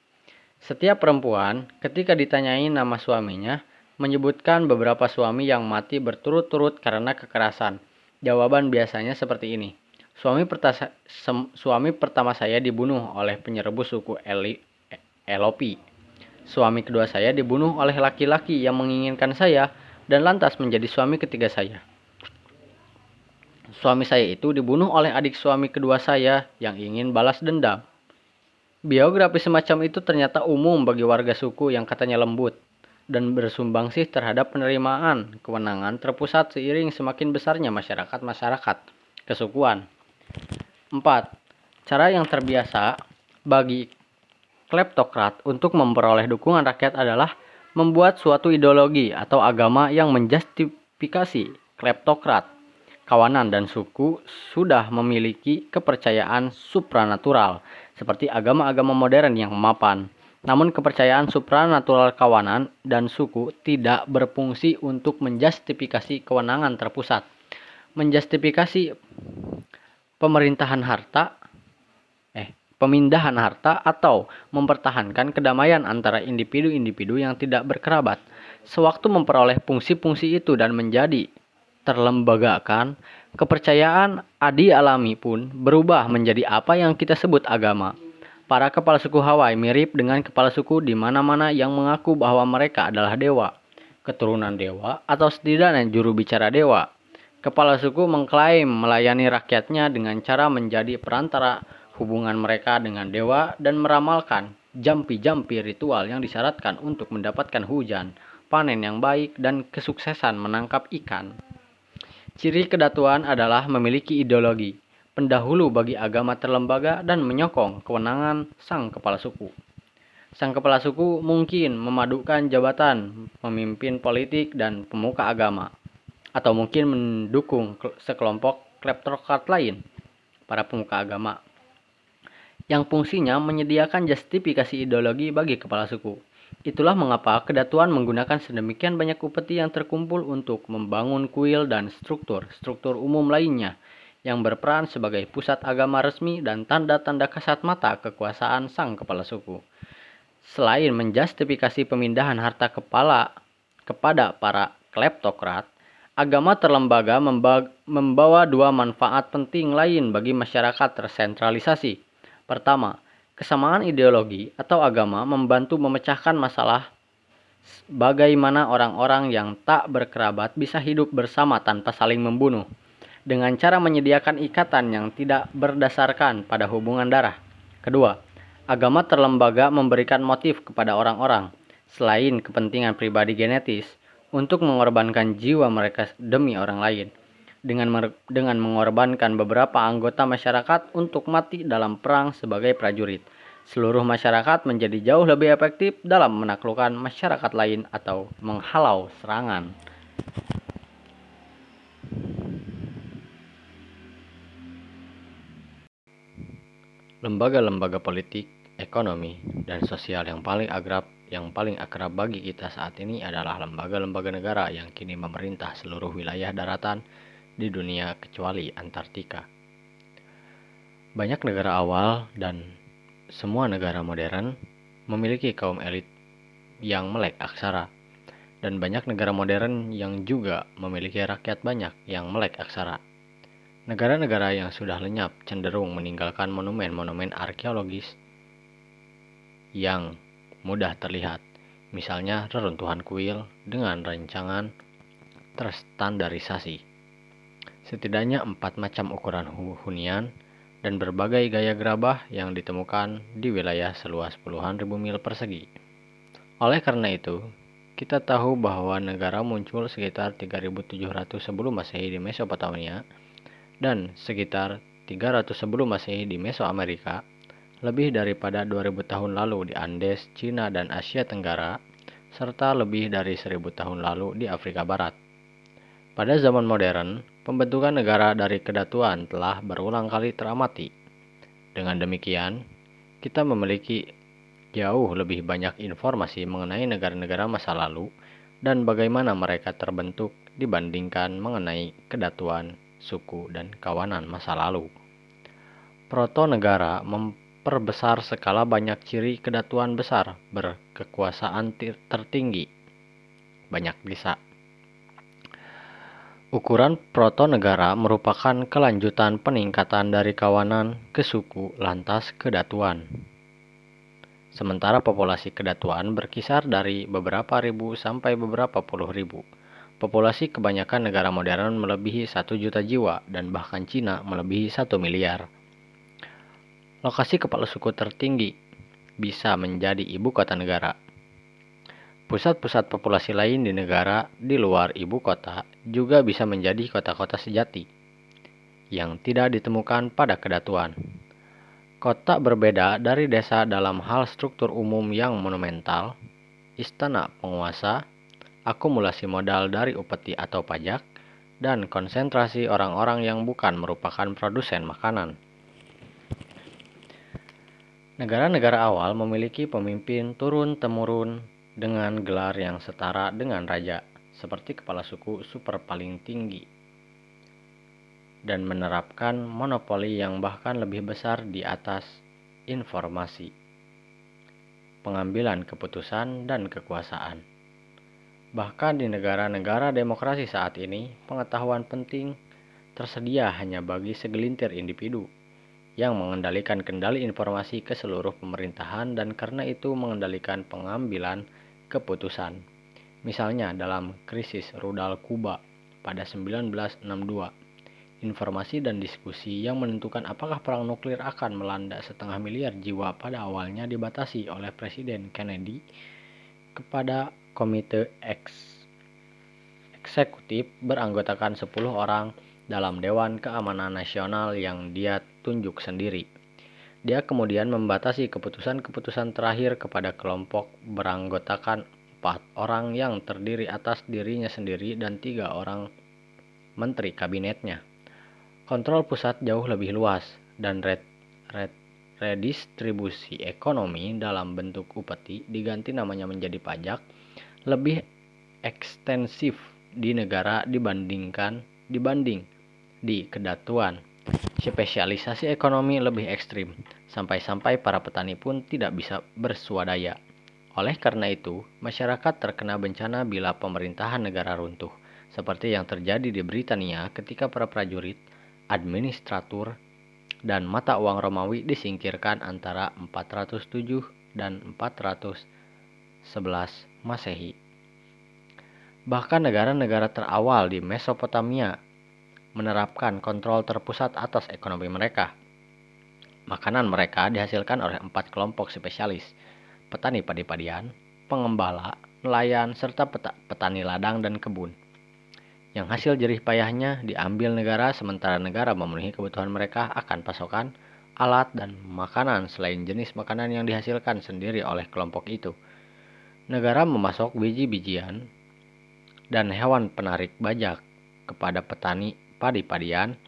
Setiap perempuan ketika ditanyai nama suaminya menyebutkan beberapa suami yang mati berturut-turut karena kekerasan. Jawaban biasanya seperti ini. Suami, pertasa, suami pertama saya dibunuh oleh penyerebus suku Eli, Elopi. Suami kedua saya dibunuh oleh laki-laki yang menginginkan saya dan lantas menjadi suami ketiga saya. Suami saya itu dibunuh oleh adik suami kedua saya yang ingin balas dendam. Biografi semacam itu ternyata umum bagi warga suku yang katanya lembut dan bersumbangsih terhadap penerimaan kewenangan terpusat seiring semakin besarnya masyarakat-masyarakat kesukuan. 4. Cara yang terbiasa bagi kleptokrat untuk memperoleh dukungan rakyat adalah membuat suatu ideologi atau agama yang menjustifikasi kleptokrat. Kawanan dan suku sudah memiliki kepercayaan supranatural seperti agama-agama modern yang mapan. Namun kepercayaan supranatural kawanan dan suku tidak berfungsi untuk menjustifikasi kewenangan terpusat. Menjustifikasi pemerintahan harta pemindahan harta atau mempertahankan kedamaian antara individu-individu yang tidak berkerabat. Sewaktu memperoleh fungsi-fungsi itu dan menjadi terlembagakan, kepercayaan adi alami pun berubah menjadi apa yang kita sebut agama. Para kepala suku Hawaii mirip dengan kepala suku di mana-mana yang mengaku bahwa mereka adalah dewa, keturunan dewa, atau setidaknya juru bicara dewa. Kepala suku mengklaim melayani rakyatnya dengan cara menjadi perantara hubungan mereka dengan dewa dan meramalkan jampi-jampi ritual yang disyaratkan untuk mendapatkan hujan, panen yang baik, dan kesuksesan menangkap ikan. Ciri kedatuan adalah memiliki ideologi, pendahulu bagi agama terlembaga dan menyokong kewenangan sang kepala suku. Sang kepala suku mungkin memadukan jabatan pemimpin politik dan pemuka agama, atau mungkin mendukung sekelompok kleptokrat lain, para pemuka agama yang fungsinya menyediakan justifikasi ideologi bagi kepala suku. Itulah mengapa kedatuan menggunakan sedemikian banyak upeti yang terkumpul untuk membangun kuil dan struktur-struktur umum lainnya yang berperan sebagai pusat agama resmi dan tanda-tanda kasat mata kekuasaan sang kepala suku. Selain menjustifikasi pemindahan harta kepala kepada para kleptokrat, agama terlembaga membawa dua manfaat penting lain bagi masyarakat tersentralisasi Pertama, kesamaan ideologi atau agama membantu memecahkan masalah bagaimana orang-orang yang tak berkerabat bisa hidup bersama tanpa saling membunuh dengan cara menyediakan ikatan yang tidak berdasarkan pada hubungan darah. Kedua, agama terlembaga memberikan motif kepada orang-orang selain kepentingan pribadi genetis untuk mengorbankan jiwa mereka demi orang lain dengan dengan mengorbankan beberapa anggota masyarakat untuk mati dalam perang sebagai prajurit. Seluruh masyarakat menjadi jauh lebih efektif dalam menaklukkan masyarakat lain atau menghalau serangan. Lembaga-lembaga politik, ekonomi, dan sosial yang paling akrab yang paling akrab bagi kita saat ini adalah lembaga-lembaga negara yang kini memerintah seluruh wilayah daratan di dunia kecuali Antartika. Banyak negara awal dan semua negara modern memiliki kaum elit yang melek aksara dan banyak negara modern yang juga memiliki rakyat banyak yang melek aksara. Negara-negara yang sudah lenyap cenderung meninggalkan monumen-monumen arkeologis yang mudah terlihat, misalnya reruntuhan kuil dengan rancangan terstandarisasi setidaknya empat macam ukuran hunian dan berbagai gaya gerabah yang ditemukan di wilayah seluas puluhan ribu mil persegi. Oleh karena itu, kita tahu bahwa negara muncul sekitar 3700 sebelum Masehi di Mesopotamia dan sekitar 300 sebelum Masehi di Mesoamerika, lebih daripada 2000 tahun lalu di Andes, Cina, dan Asia Tenggara, serta lebih dari 1000 tahun lalu di Afrika Barat. Pada zaman modern, pembentukan negara dari kedatuan telah berulang kali teramati. Dengan demikian, kita memiliki jauh lebih banyak informasi mengenai negara-negara masa lalu dan bagaimana mereka terbentuk dibandingkan mengenai kedatuan, suku, dan kawanan masa lalu. Proto negara memperbesar skala banyak ciri kedatuan besar berkekuasaan tertinggi. Banyak bisa Ukuran proto negara merupakan kelanjutan peningkatan dari kawanan ke suku lantas kedatuan. Sementara populasi kedatuan berkisar dari beberapa ribu sampai beberapa puluh ribu. Populasi kebanyakan negara modern melebihi satu juta jiwa dan bahkan Cina melebihi satu miliar. Lokasi kepala suku tertinggi bisa menjadi ibu kota negara. Pusat-pusat populasi lain di negara di luar ibu kota juga bisa menjadi kota-kota sejati yang tidak ditemukan pada kedatuan. Kota berbeda dari desa dalam hal struktur umum yang monumental, istana penguasa, akumulasi modal dari upeti atau pajak, dan konsentrasi orang-orang yang bukan merupakan produsen makanan. Negara-negara awal memiliki pemimpin turun-temurun dengan gelar yang setara dengan raja, seperti kepala suku super paling tinggi, dan menerapkan monopoli yang bahkan lebih besar di atas informasi, pengambilan keputusan, dan kekuasaan. Bahkan di negara-negara demokrasi saat ini, pengetahuan penting tersedia hanya bagi segelintir individu yang mengendalikan kendali informasi ke seluruh pemerintahan dan karena itu mengendalikan pengambilan keputusan. Misalnya dalam krisis rudal Kuba pada 1962, informasi dan diskusi yang menentukan apakah perang nuklir akan melanda setengah miliar jiwa pada awalnya dibatasi oleh Presiden Kennedy kepada Komite X eksekutif beranggotakan 10 orang dalam Dewan Keamanan Nasional yang dia tunjuk sendiri. Dia kemudian membatasi keputusan-keputusan terakhir kepada kelompok beranggotakan empat orang yang terdiri atas dirinya sendiri dan tiga orang menteri kabinetnya. Kontrol pusat jauh lebih luas dan red, red, redistribusi ekonomi dalam bentuk upeti diganti namanya menjadi pajak lebih ekstensif di negara dibandingkan dibanding di kedatuan Spesialisasi ekonomi lebih ekstrim, sampai-sampai para petani pun tidak bisa bersuadaya. Oleh karena itu, masyarakat terkena bencana bila pemerintahan negara runtuh, seperti yang terjadi di Britania ketika para prajurit, administratur, dan mata uang Romawi disingkirkan antara 407 dan 411 Masehi. Bahkan negara-negara terawal di Mesopotamia menerapkan kontrol terpusat atas ekonomi mereka. Makanan mereka dihasilkan oleh empat kelompok spesialis, petani padi-padian, pengembala, nelayan, serta petani ladang dan kebun. Yang hasil jerih payahnya diambil negara sementara negara memenuhi kebutuhan mereka akan pasokan, alat, dan makanan selain jenis makanan yang dihasilkan sendiri oleh kelompok itu. Negara memasok biji-bijian dan hewan penarik bajak kepada petani padi-padian,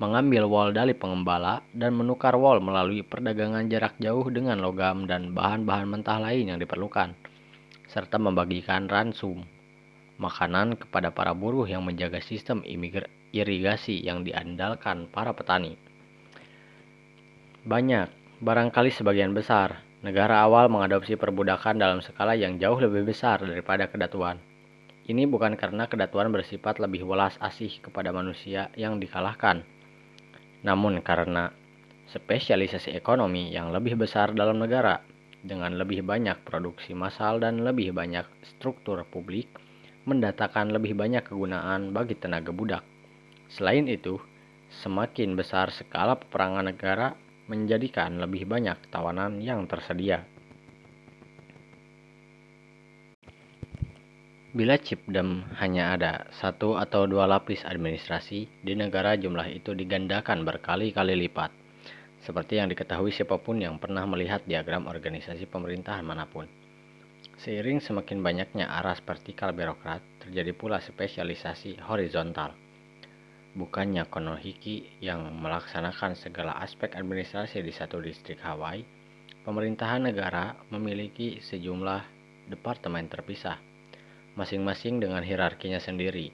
mengambil wol dari pengembala, dan menukar wol melalui perdagangan jarak jauh dengan logam dan bahan-bahan mentah lain yang diperlukan, serta membagikan ransum makanan kepada para buruh yang menjaga sistem irigasi yang diandalkan para petani. Banyak, barangkali sebagian besar, negara awal mengadopsi perbudakan dalam skala yang jauh lebih besar daripada kedatuan. Ini bukan karena kedatuan bersifat lebih welas asih kepada manusia yang dikalahkan, namun karena spesialisasi ekonomi yang lebih besar dalam negara dengan lebih banyak produksi massal dan lebih banyak struktur publik mendatangkan lebih banyak kegunaan bagi tenaga budak. Selain itu, semakin besar skala peperangan negara menjadikan lebih banyak tawanan yang tersedia. Bila chipdom hanya ada satu atau dua lapis administrasi, di negara jumlah itu digandakan berkali-kali lipat. Seperti yang diketahui siapa pun yang pernah melihat diagram organisasi pemerintahan mana pun. Seiring semakin banyaknya aras vertikal birokrat, terjadi pula spesialisasi horizontal. Bukannya Konohiki yang melaksanakan segala aspek administrasi di satu distrik Hawaii, pemerintahan negara memiliki sejumlah departemen terpisah masing-masing dengan hierarkinya sendiri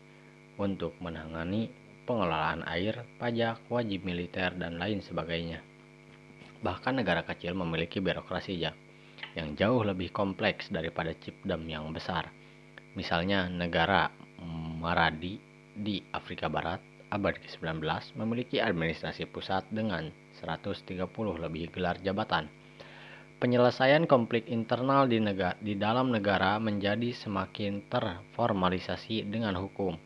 untuk menangani pengelolaan air, pajak, wajib militer, dan lain sebagainya. Bahkan negara kecil memiliki birokrasi yang jauh lebih kompleks daripada cipdom yang besar. Misalnya negara Maradi di Afrika Barat abad ke-19 memiliki administrasi pusat dengan 130 lebih gelar jabatan penyelesaian konflik internal di, negara, di dalam negara menjadi semakin terformalisasi dengan hukum,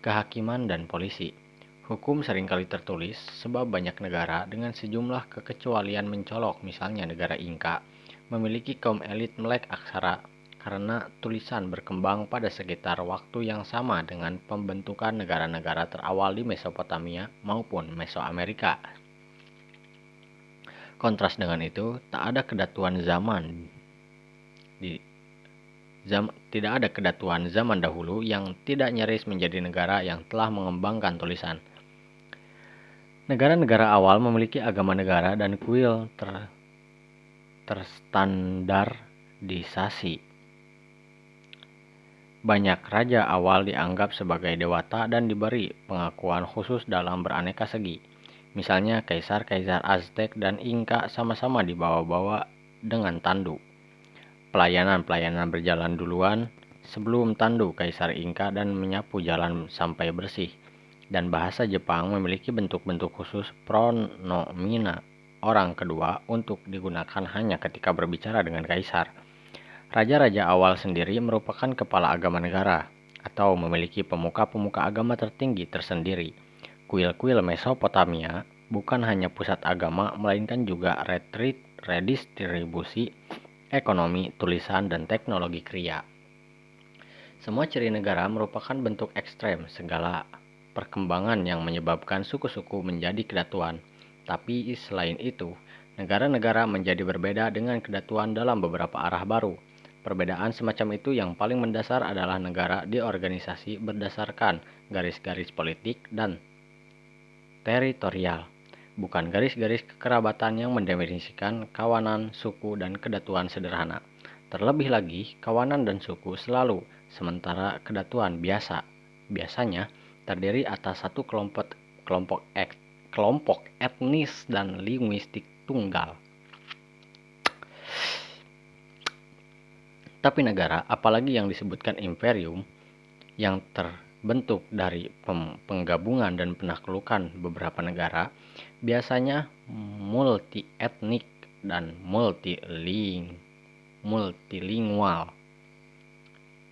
kehakiman, dan polisi. Hukum sering kali tertulis sebab banyak negara dengan sejumlah kekecualian mencolok, misalnya negara Inka, memiliki kaum elit melek aksara karena tulisan berkembang pada sekitar waktu yang sama dengan pembentukan negara-negara terawal di Mesopotamia maupun Mesoamerika. Kontras dengan itu, tak ada kedatuan zaman di zam, tidak ada kedatuan zaman dahulu yang tidak nyaris menjadi negara yang telah mengembangkan tulisan. Negara-negara awal memiliki agama negara dan kuil ter, terstandarisasi. Banyak raja awal dianggap sebagai dewata dan diberi pengakuan khusus dalam beraneka segi. Misalnya kaisar-kaisar Aztec dan Inka sama-sama dibawa-bawa dengan tandu. Pelayanan-pelayanan berjalan duluan sebelum tandu kaisar Inka dan menyapu jalan sampai bersih. Dan bahasa Jepang memiliki bentuk-bentuk khusus pronomina orang kedua untuk digunakan hanya ketika berbicara dengan kaisar. Raja-raja awal sendiri merupakan kepala agama negara atau memiliki pemuka-pemuka agama tertinggi tersendiri kuil-kuil Mesopotamia bukan hanya pusat agama, melainkan juga retreat, redistribusi, ekonomi, tulisan, dan teknologi kriya. Semua ciri negara merupakan bentuk ekstrem segala perkembangan yang menyebabkan suku-suku menjadi kedatuan. Tapi selain itu, negara-negara menjadi berbeda dengan kedatuan dalam beberapa arah baru. Perbedaan semacam itu yang paling mendasar adalah negara diorganisasi berdasarkan garis-garis politik dan teritorial, bukan garis-garis kekerabatan yang mendefinisikan kawanan, suku, dan kedatuan sederhana. Terlebih lagi, kawanan dan suku selalu, sementara kedatuan biasa, biasanya terdiri atas satu kelompok kelompok ek, kelompok etnis dan linguistik tunggal. Tapi negara, apalagi yang disebutkan imperium, yang ter bentuk dari penggabungan dan penaklukan beberapa negara biasanya multi etnik dan multiling multilingual.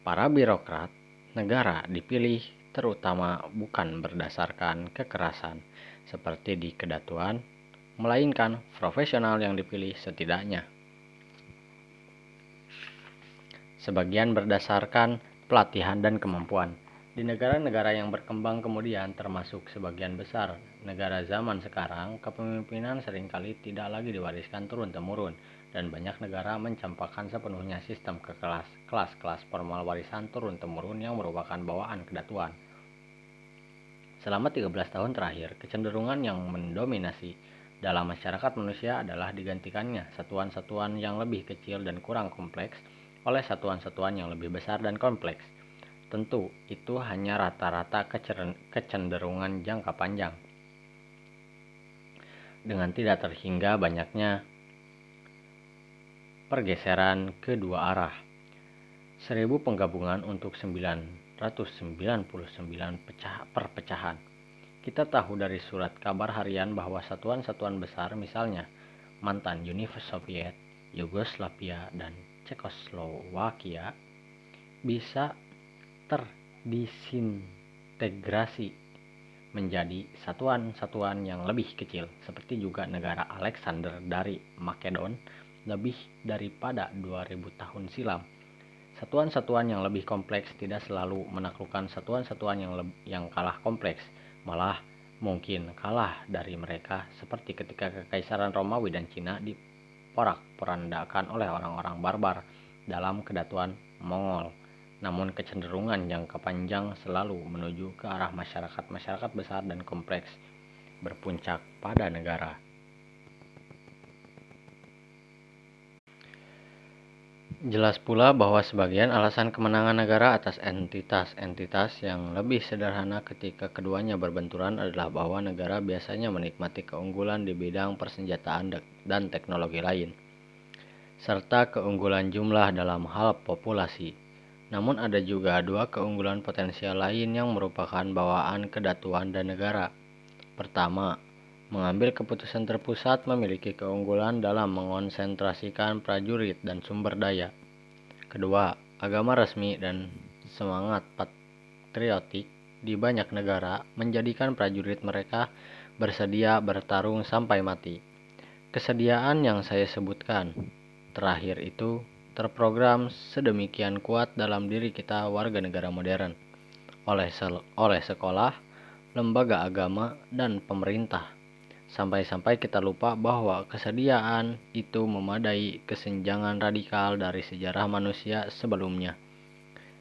Para birokrat negara dipilih terutama bukan berdasarkan kekerasan seperti di kedatuan, melainkan profesional yang dipilih setidaknya. Sebagian berdasarkan pelatihan dan kemampuan di negara-negara yang berkembang kemudian termasuk sebagian besar negara zaman sekarang, kepemimpinan sering kali tidak lagi diwariskan turun-temurun dan banyak negara mencampakkan sepenuhnya sistem ke kelas kelas-kelas formal warisan turun-temurun yang merupakan bawaan kedatuan. Selama 13 tahun terakhir, kecenderungan yang mendominasi dalam masyarakat manusia adalah digantikannya satuan-satuan yang lebih kecil dan kurang kompleks oleh satuan-satuan yang lebih besar dan kompleks Tentu, itu hanya rata-rata kecenderungan jangka panjang. Dengan tidak terhingga banyaknya pergeseran ke dua arah. Seribu penggabungan untuk 999 pecah, perpecahan. Kita tahu dari surat kabar harian bahwa satuan-satuan besar misalnya mantan Uni Soviet, Yugoslavia, dan Cekoslowakia bisa terdisintegrasi menjadi satuan-satuan yang lebih kecil seperti juga negara Alexander dari Makedon lebih daripada 2000 tahun silam. Satuan-satuan yang lebih kompleks tidak selalu menaklukkan satuan-satuan yang yang kalah kompleks, malah mungkin kalah dari mereka seperti ketika kekaisaran Romawi dan Cina diporak-porandakan oleh orang-orang barbar dalam kedatuan Mongol namun kecenderungan jangka panjang selalu menuju ke arah masyarakat-masyarakat besar dan kompleks, berpuncak pada negara. Jelas pula bahwa sebagian alasan kemenangan negara atas entitas-entitas yang lebih sederhana ketika keduanya berbenturan adalah bahwa negara biasanya menikmati keunggulan di bidang persenjataan dan teknologi lain, serta keunggulan jumlah dalam hal populasi. Namun ada juga dua keunggulan potensial lain yang merupakan bawaan kedatuan dan negara. Pertama, mengambil keputusan terpusat memiliki keunggulan dalam mengonsentrasikan prajurit dan sumber daya. Kedua, agama resmi dan semangat patriotik di banyak negara menjadikan prajurit mereka bersedia bertarung sampai mati. Kesediaan yang saya sebutkan terakhir itu terprogram sedemikian kuat dalam diri kita warga negara modern oleh oleh sekolah, lembaga agama, dan pemerintah. Sampai-sampai kita lupa bahwa kesediaan itu memadai kesenjangan radikal dari sejarah manusia sebelumnya.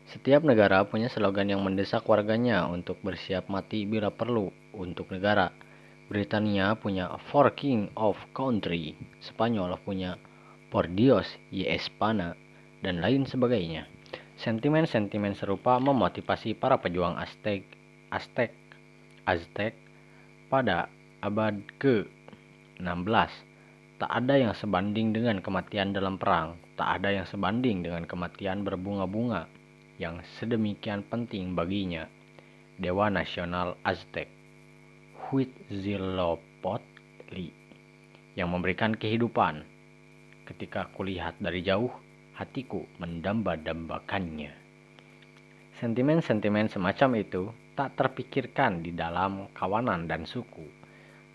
Setiap negara punya slogan yang mendesak warganya untuk bersiap mati bila perlu untuk negara. Britania punya For King of Country, Spanyol punya Por Dios y Espana, dan lain sebagainya. Sentimen-sentimen serupa memotivasi para pejuang Aztec, Aztec, Aztec pada abad ke-16. Tak ada yang sebanding dengan kematian dalam perang, tak ada yang sebanding dengan kematian berbunga-bunga yang sedemikian penting baginya. Dewa Nasional Aztec Huitzilopochtli yang memberikan kehidupan. Ketika kulihat dari jauh, hatiku mendamba-dambakannya. Sentimen-sentimen semacam itu tak terpikirkan di dalam kawanan dan suku.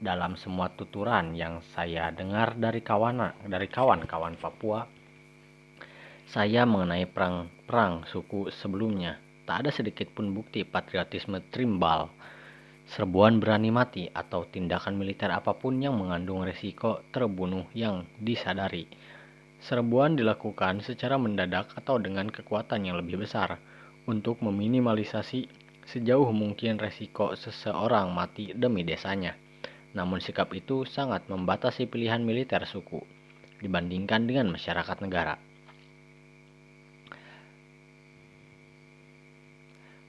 Dalam semua tuturan yang saya dengar dari kawan dari kawan-kawan Papua, saya mengenai perang-perang suku sebelumnya, tak ada sedikit pun bukti patriotisme trimbal serbuan berani mati atau tindakan militer apa pun yang mengandung resiko terbunuh yang disadari. Serbuan dilakukan secara mendadak atau dengan kekuatan yang lebih besar untuk meminimalisasi sejauh mungkin resiko seseorang mati demi desanya. Namun sikap itu sangat membatasi pilihan militer suku dibandingkan dengan masyarakat negara.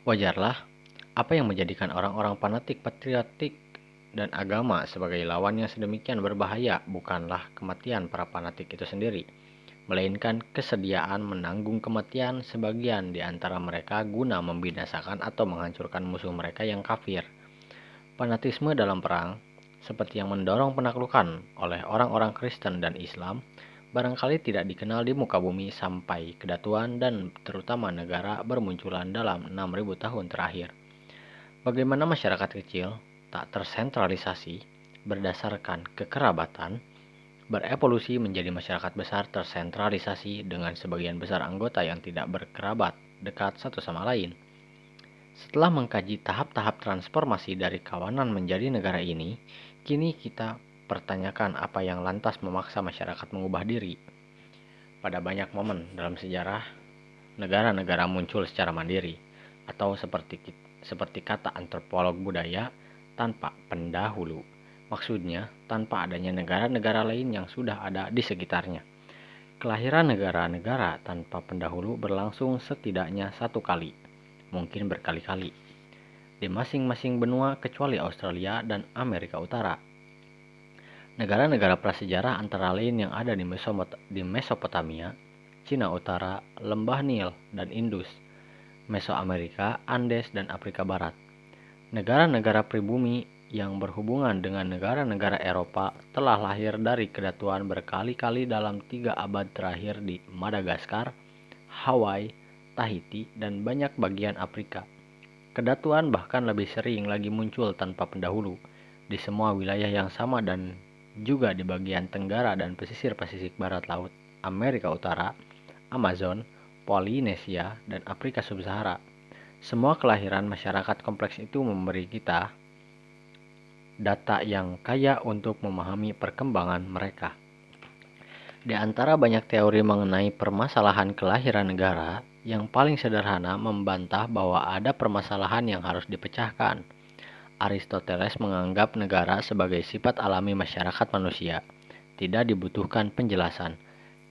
Wajarlah apa yang menjadikan orang-orang fanatik patriotik dan agama sebagai lawan yang sedemikian berbahaya bukanlah kematian para fanatik itu sendiri, melainkan kesediaan menanggung kematian sebagian di antara mereka guna membinasakan atau menghancurkan musuh mereka yang kafir. Fanatisme dalam perang, seperti yang mendorong penaklukan oleh orang-orang Kristen dan Islam, barangkali tidak dikenal di muka bumi sampai kedatuan dan terutama negara bermunculan dalam 6000 tahun terakhir. Bagaimana masyarakat kecil tak tersentralisasi berdasarkan kekerabatan berevolusi menjadi masyarakat besar tersentralisasi dengan sebagian besar anggota yang tidak berkerabat dekat satu sama lain. Setelah mengkaji tahap-tahap transformasi dari kawanan menjadi negara ini, kini kita pertanyakan apa yang lantas memaksa masyarakat mengubah diri. Pada banyak momen dalam sejarah, negara-negara muncul secara mandiri, atau seperti seperti kata antropolog budaya tanpa pendahulu. Maksudnya, tanpa adanya negara-negara lain yang sudah ada di sekitarnya. Kelahiran negara-negara tanpa pendahulu berlangsung setidaknya satu kali, mungkin berkali-kali, di masing-masing benua kecuali Australia dan Amerika Utara. Negara-negara prasejarah antara lain yang ada di Mesopotamia, Cina Utara, Lembah Nil, dan Indus – Mesoamerika, Andes, dan Afrika Barat. Negara-negara pribumi yang berhubungan dengan negara-negara Eropa telah lahir dari kedatuan berkali-kali dalam tiga abad terakhir di Madagaskar, Hawaii, Tahiti, dan banyak bagian Afrika. Kedatuan bahkan lebih sering lagi muncul tanpa pendahulu di semua wilayah yang sama dan juga di bagian tenggara dan pesisir-pesisir barat laut Amerika Utara, Amazon, Polinesia, dan Afrika Sub-Sahara. Semua kelahiran masyarakat kompleks itu memberi kita data yang kaya untuk memahami perkembangan mereka. Di antara banyak teori mengenai permasalahan kelahiran negara, yang paling sederhana membantah bahwa ada permasalahan yang harus dipecahkan. Aristoteles menganggap negara sebagai sifat alami masyarakat manusia, tidak dibutuhkan penjelasan.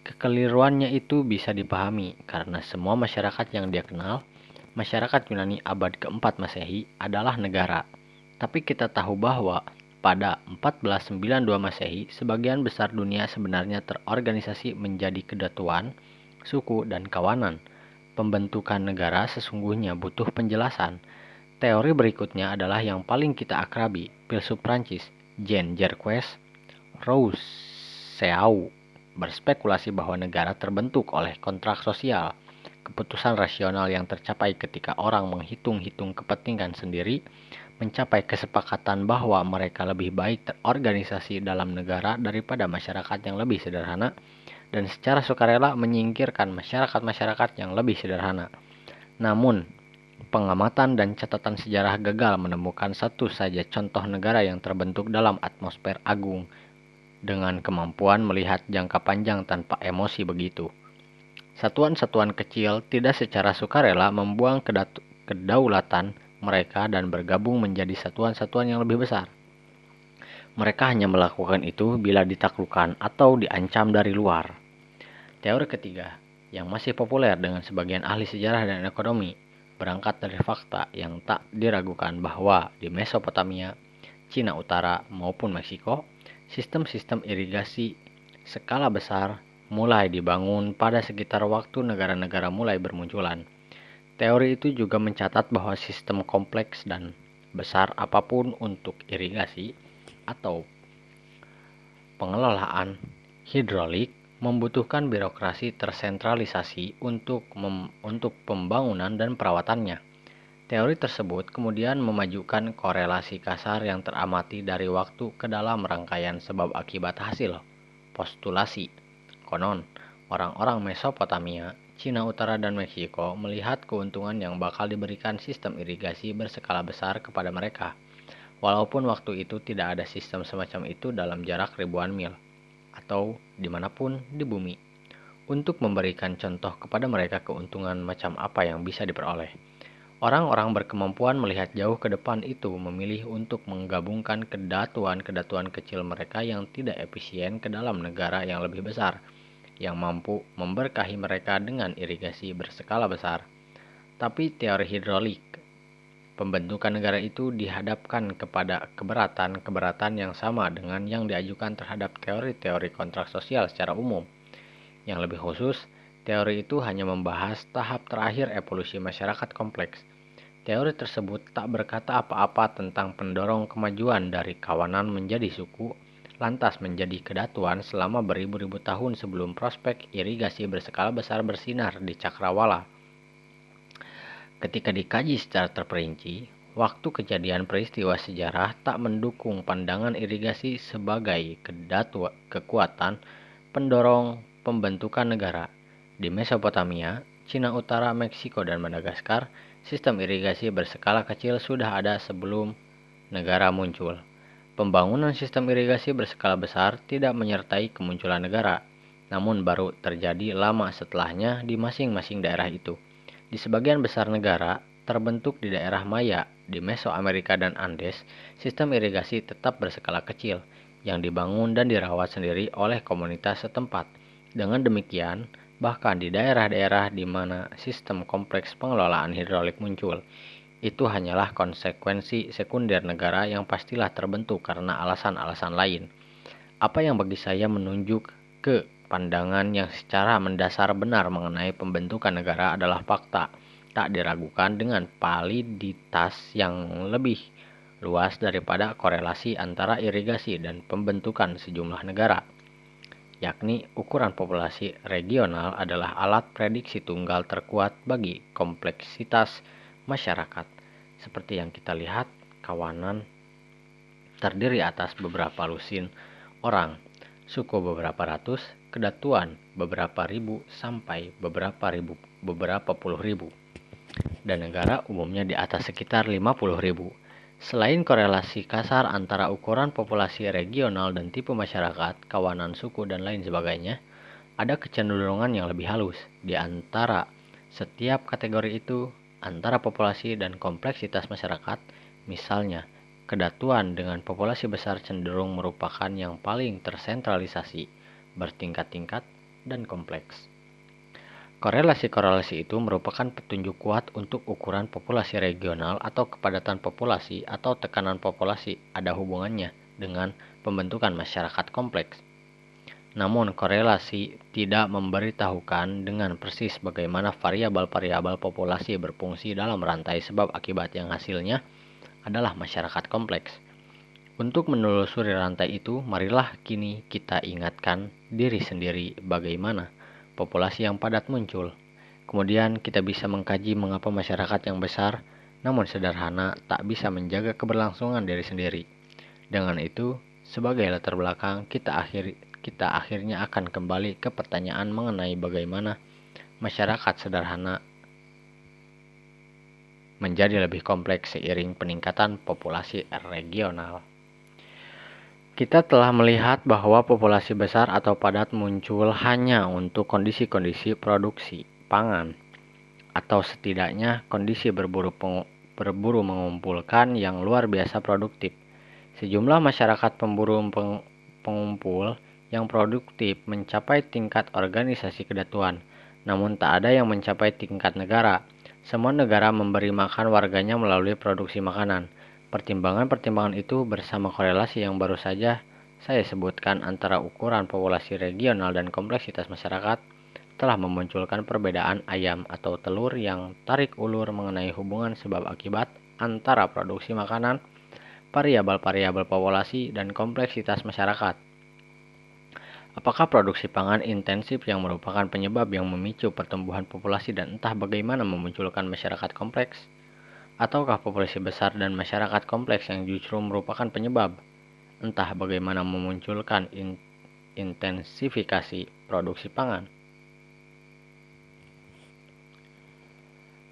Kekeliruannya itu bisa dipahami karena semua masyarakat yang dia kenal, masyarakat Yunani abad keempat Masehi adalah negara. Tapi kita tahu bahwa pada 1492 Masehi, sebagian besar dunia sebenarnya terorganisasi menjadi kedatuan, suku, dan kawanan. Pembentukan negara sesungguhnya butuh penjelasan. Teori berikutnya adalah yang paling kita akrabi, filsuf Prancis, Jean Jacques Rousseau berspekulasi bahwa negara terbentuk oleh kontrak sosial, keputusan rasional yang tercapai ketika orang menghitung-hitung kepentingan sendiri, mencapai kesepakatan bahwa mereka lebih baik terorganisasi dalam negara daripada masyarakat yang lebih sederhana, dan secara sukarela menyingkirkan masyarakat-masyarakat yang lebih sederhana. Namun, pengamatan dan catatan sejarah gagal menemukan satu saja contoh negara yang terbentuk dalam atmosfer agung dengan kemampuan melihat jangka panjang tanpa emosi begitu. Satuan-satuan kecil tidak secara sukarela membuang kedaulatan mereka dan bergabung menjadi satuan-satuan yang lebih besar. Mereka hanya melakukan itu bila ditaklukkan atau diancam dari luar. Teori ketiga, yang masih populer dengan sebagian ahli sejarah dan ekonomi, berangkat dari fakta yang tak diragukan bahwa di Mesopotamia, Cina Utara maupun Meksiko, sistem-sistem irigasi skala besar mulai dibangun pada sekitar waktu negara-negara mulai bermunculan. Teori itu juga mencatat bahwa sistem kompleks dan besar apa pun untuk irigasi atau pengelolaan hidrolik membutuhkan birokrasi tersentralisasi untuk mem untuk pembangunan dan perawatannya. Teori tersebut kemudian memajukan korelasi kasar yang teramati dari waktu ke dalam rangkaian sebab akibat hasil postulasi Konon, orang-orang Mesopotamia, Cina Utara dan Meksiko melihat keuntungan yang bakal diberikan sistem irigasi berskala besar kepada mereka. Walaupun waktu itu tidak ada sistem semacam itu dalam jarak ribuan mil, atau di mana pun di bumi. Untuk memberikan contoh kepada mereka keuntungan macam apa yang bisa diperoleh. Orang-orang berkemampuan melihat jauh ke depan itu memilih untuk menggabungkan kedatuan-kedatuan kecil mereka yang tidak efisien ke dalam negara yang lebih besar – yang mampu memberkahi mereka dengan irigasi berskala besar. Tapi teori hidrolik pembentukan negara itu dihadapkan kepada keberatan-keberatan yang sama dengan yang diajukan terhadap teori-teori kontrak sosial secara umum. Yang lebih khusus, teori itu hanya membahas tahap terakhir evolusi masyarakat kompleks. Teori tersebut tak berkata apa-apa tentang pendorong kemajuan dari kawanan menjadi suku lantas menjadi kedatuan selama beribu-ribu tahun sebelum prospek irigasi berskala besar bersinar di Cakrawala. Ketika dikaji secara terperinci, waktu kejadian peristiwa sejarah tak mendukung pandangan irigasi sebagai kedatua, kekuatan pendorong pembentukan negara. Di Mesopotamia, Cina Utara, Meksiko, dan Madagaskar, sistem irigasi berskala kecil sudah ada sebelum negara muncul. Pembangunan sistem irigasi berskala besar tidak menyertai kemunculan negara, namun baru terjadi lama setelahnya di masing-masing daerah itu. Di sebagian besar negara, terbentuk di daerah Maya, di Mesoamerika dan Andes, sistem irigasi tetap berskala kecil yang dibangun dan dirawat sendiri oleh komunitas setempat. Dengan demikian, bahkan di daerah-daerah di mana sistem kompleks pengelolaan hidrolik muncul, itu hanyalah konsekuensi sekunder negara yang pastilah terbentuk karena alasan-alasan lain. Apa yang bagi saya menunjuk ke pandangan yang secara mendasar benar mengenai pembentukan negara adalah fakta, tak diragukan dengan validitas yang lebih luas daripada korelasi antara irigasi dan pembentukan sejumlah negara yakni ukuran populasi regional adalah alat prediksi tunggal terkuat bagi kompleksitas masyarakat. Seperti yang kita lihat, kawanan terdiri atas beberapa lusin orang, suku beberapa ratus, kedatuan beberapa ribu sampai beberapa ribu, beberapa puluh ribu, dan negara umumnya di atas sekitar 50 ribu. Selain korelasi kasar antara ukuran populasi regional dan tipe masyarakat, kawanan suku, dan lain sebagainya, ada kecenderungan yang lebih halus di antara setiap kategori itu antara populasi dan kompleksitas masyarakat, misalnya kedatuan dengan populasi besar cenderung merupakan yang paling tersentralisasi, bertingkat-tingkat, dan kompleks. Korelasi-korelasi itu merupakan petunjuk kuat untuk ukuran populasi regional atau kepadatan populasi atau tekanan populasi ada hubungannya dengan pembentukan masyarakat kompleks. Namun korelasi tidak memberitahukan dengan persis bagaimana variabel-variabel populasi berfungsi dalam rantai sebab akibat yang hasilnya adalah masyarakat kompleks. Untuk menelusuri rantai itu, marilah kini kita ingatkan diri sendiri bagaimana populasi yang padat muncul. Kemudian kita bisa mengkaji mengapa masyarakat yang besar namun sederhana tak bisa menjaga keberlangsungan diri sendiri. Dengan itu, sebagai latar belakang, kita akhiri kita akhirnya akan kembali ke pertanyaan mengenai bagaimana masyarakat sederhana menjadi lebih kompleks seiring peningkatan populasi regional. Kita telah melihat bahwa populasi besar atau padat muncul hanya untuk kondisi-kondisi produksi pangan, atau setidaknya kondisi berburu, berburu mengumpulkan yang luar biasa produktif. Sejumlah masyarakat pemburu pengumpul yang produktif mencapai tingkat organisasi kedatuan, namun tak ada yang mencapai tingkat negara. Semua negara memberi makan warganya melalui produksi makanan Pertimbangan-pertimbangan itu bersama korelasi yang baru saja saya sebutkan antara ukuran populasi regional dan kompleksitas masyarakat telah memunculkan perbedaan ayam atau telur yang tarik ulur mengenai hubungan sebab akibat antara produksi makanan, variabel-variabel populasi, dan kompleksitas masyarakat. Apakah produksi pangan intensif yang merupakan penyebab yang memicu pertumbuhan populasi dan entah bagaimana memunculkan masyarakat kompleks? Ataukah populasi besar dan masyarakat kompleks yang justru merupakan penyebab? Entah bagaimana memunculkan in intensifikasi produksi pangan.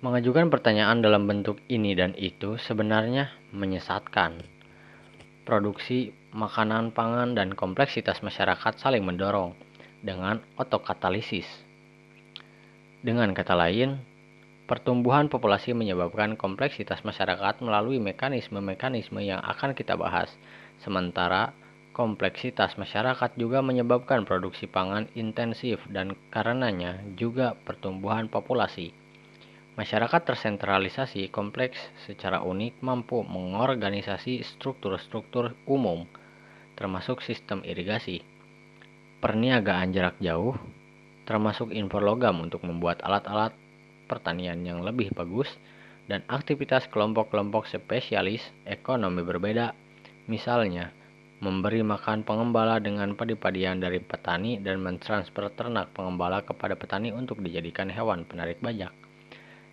Mengajukan pertanyaan dalam bentuk ini dan itu sebenarnya menyesatkan. Produksi makanan pangan dan kompleksitas masyarakat saling mendorong dengan otokatalisis. Dengan kata lain, Pertumbuhan populasi menyebabkan kompleksitas masyarakat melalui mekanisme-mekanisme yang akan kita bahas. Sementara kompleksitas masyarakat juga menyebabkan produksi pangan intensif dan karenanya juga pertumbuhan populasi. Masyarakat tersentralisasi kompleks secara unik mampu mengorganisasi struktur-struktur umum, termasuk sistem irigasi, perniagaan jarak jauh, termasuk impor logam untuk membuat alat-alat pertanian yang lebih bagus, dan aktivitas kelompok-kelompok spesialis ekonomi berbeda, misalnya memberi makan pengembala dengan padi-padian dari petani dan mentransfer ternak pengembala kepada petani untuk dijadikan hewan penarik bajak.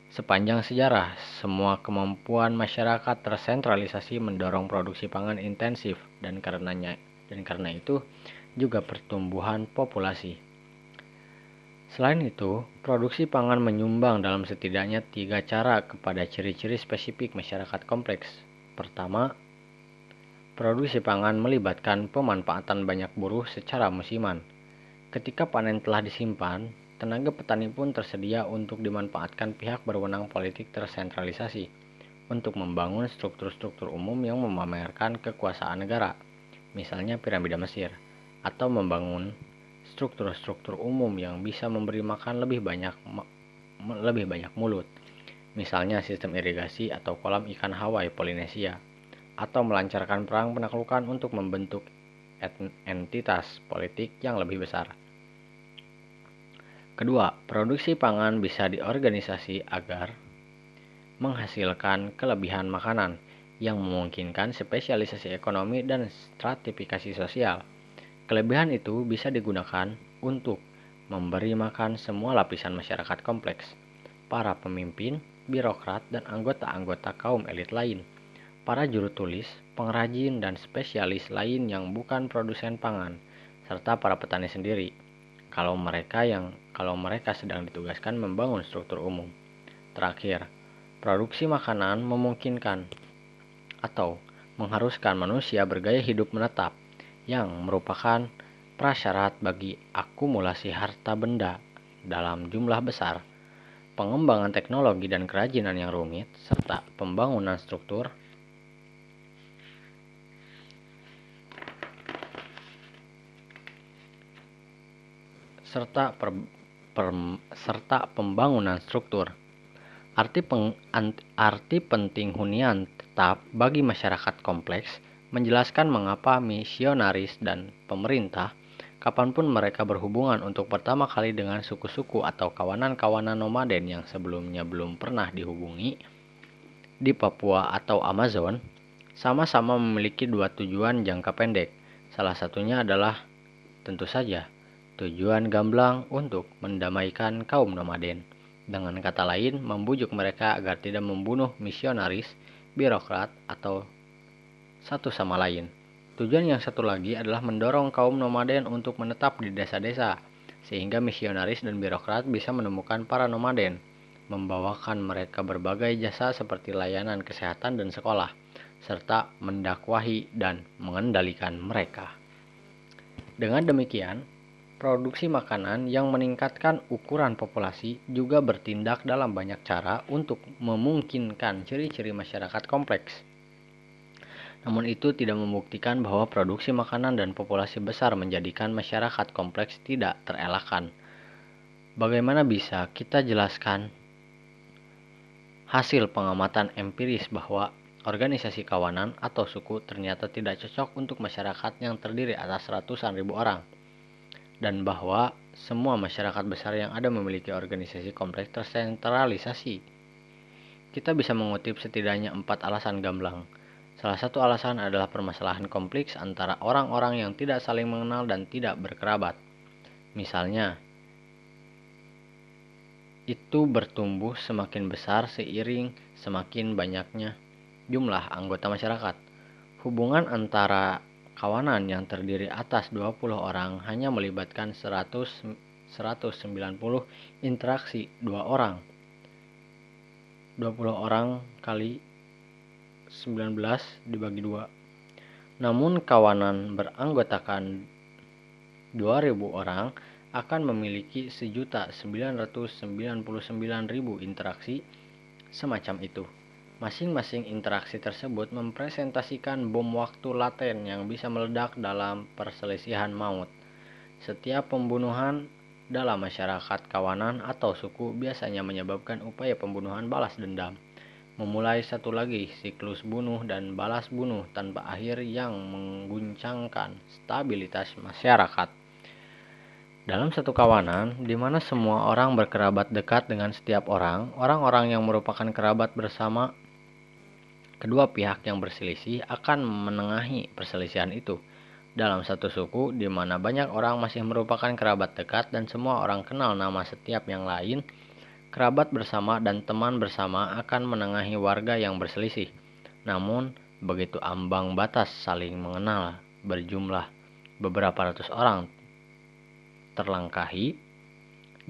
Sepanjang sejarah, semua kemampuan masyarakat tersentralisasi mendorong produksi pangan intensif dan karenanya dan karena itu juga pertumbuhan populasi. Selain itu, produksi pangan menyumbang dalam setidaknya tiga cara kepada ciri-ciri spesifik masyarakat kompleks. Pertama, produksi pangan melibatkan pemanfaatan banyak buruh secara musiman. Ketika panen telah disimpan, tenaga petani pun tersedia untuk dimanfaatkan pihak berwenang politik tersentralisasi untuk membangun struktur-struktur umum yang memamerkan kekuasaan negara, misalnya piramida Mesir, atau membangun struktur-struktur umum yang bisa memberi makan lebih banyak lebih banyak mulut. Misalnya sistem irigasi atau kolam ikan Hawaii Polinesia atau melancarkan perang penaklukan untuk membentuk entitas politik yang lebih besar. Kedua, produksi pangan bisa diorganisasi agar menghasilkan kelebihan makanan yang memungkinkan spesialisasi ekonomi dan stratifikasi sosial. Kelebihan itu bisa digunakan untuk memberi makan semua lapisan masyarakat kompleks, para pemimpin, birokrat, dan anggota-anggota kaum elit lain, para juru tulis, pengrajin, dan spesialis lain yang bukan produsen pangan, serta para petani sendiri. Kalau mereka yang kalau mereka sedang ditugaskan membangun struktur umum. Terakhir, produksi makanan memungkinkan atau mengharuskan manusia bergaya hidup menetap yang merupakan prasyarat bagi akumulasi harta benda dalam jumlah besar, pengembangan teknologi dan kerajinan yang rumit, serta pembangunan struktur serta per, per, serta pembangunan struktur. Arti, peng, arti penting hunian tetap bagi masyarakat kompleks menjelaskan mengapa misionaris dan pemerintah kapan pun mereka berhubungan untuk pertama kali dengan suku-suku atau kawanan-kawanan nomaden yang sebelumnya belum pernah dihubungi di Papua atau Amazon, sama-sama memiliki dua tujuan jangka pendek. Salah satunya adalah tentu saja tujuan gamblang untuk mendamaikan kaum nomaden. Dengan kata lain, membujuk mereka agar tidak membunuh misionaris, birokrat, atau satu sama lain. Tujuan yang satu lagi adalah mendorong kaum nomaden untuk menetap di desa-desa, sehingga misionaris dan birokrat bisa menemukan para nomaden, membawakan mereka berbagai jasa seperti layanan kesehatan dan sekolah, serta mendakwahi dan mengendalikan mereka. Dengan demikian, produksi makanan yang meningkatkan ukuran populasi juga bertindak dalam banyak cara untuk memungkinkan ciri-ciri masyarakat kompleks. Namun itu tidak membuktikan bahwa produksi makanan dan populasi besar menjadikan masyarakat kompleks tidak terelakkan. Bagaimana bisa? Kita jelaskan. Hasil pengamatan empiris bahwa organisasi kawanan atau suku ternyata tidak cocok untuk masyarakat yang terdiri atas ratusan ribu orang dan bahwa semua masyarakat besar yang ada memiliki organisasi kompleks tersentralisasi. Kita bisa mengutip setidaknya empat alasan gamblang Salah satu alasan adalah permasalahan kompleks antara orang-orang yang tidak saling mengenal dan tidak berkerabat. Misalnya, itu bertumbuh semakin besar seiring semakin banyaknya jumlah anggota masyarakat. Hubungan antara kawanan yang terdiri atas 20 orang hanya melibatkan 100 190 interaksi dua orang. 20 orang kali 19 dibagi dua. Namun kawanan beranggotakan 2000 orang akan memiliki sejuta 999.000 interaksi semacam itu. Masing-masing interaksi tersebut mempresentasikan bom waktu laten yang bisa meledak dalam perselisihan maut. Setiap pembunuhan dalam masyarakat kawanan atau suku biasanya menyebabkan upaya pembunuhan balas dendam memulai satu lagi siklus bunuh dan balas bunuh tanpa akhir yang mengguncangkan stabilitas masyarakat. Dalam satu kawanan, di mana semua orang berkerabat dekat dengan setiap orang, orang-orang yang merupakan kerabat bersama kedua pihak yang berselisih akan menengahi perselisihan itu. Dalam satu suku, di mana banyak orang masih merupakan kerabat dekat dan semua orang kenal nama setiap yang lain, Kerabat bersama dan teman bersama akan menengahi warga yang berselisih. Namun, begitu ambang batas saling mengenal berjumlah beberapa ratus orang terlangkahi,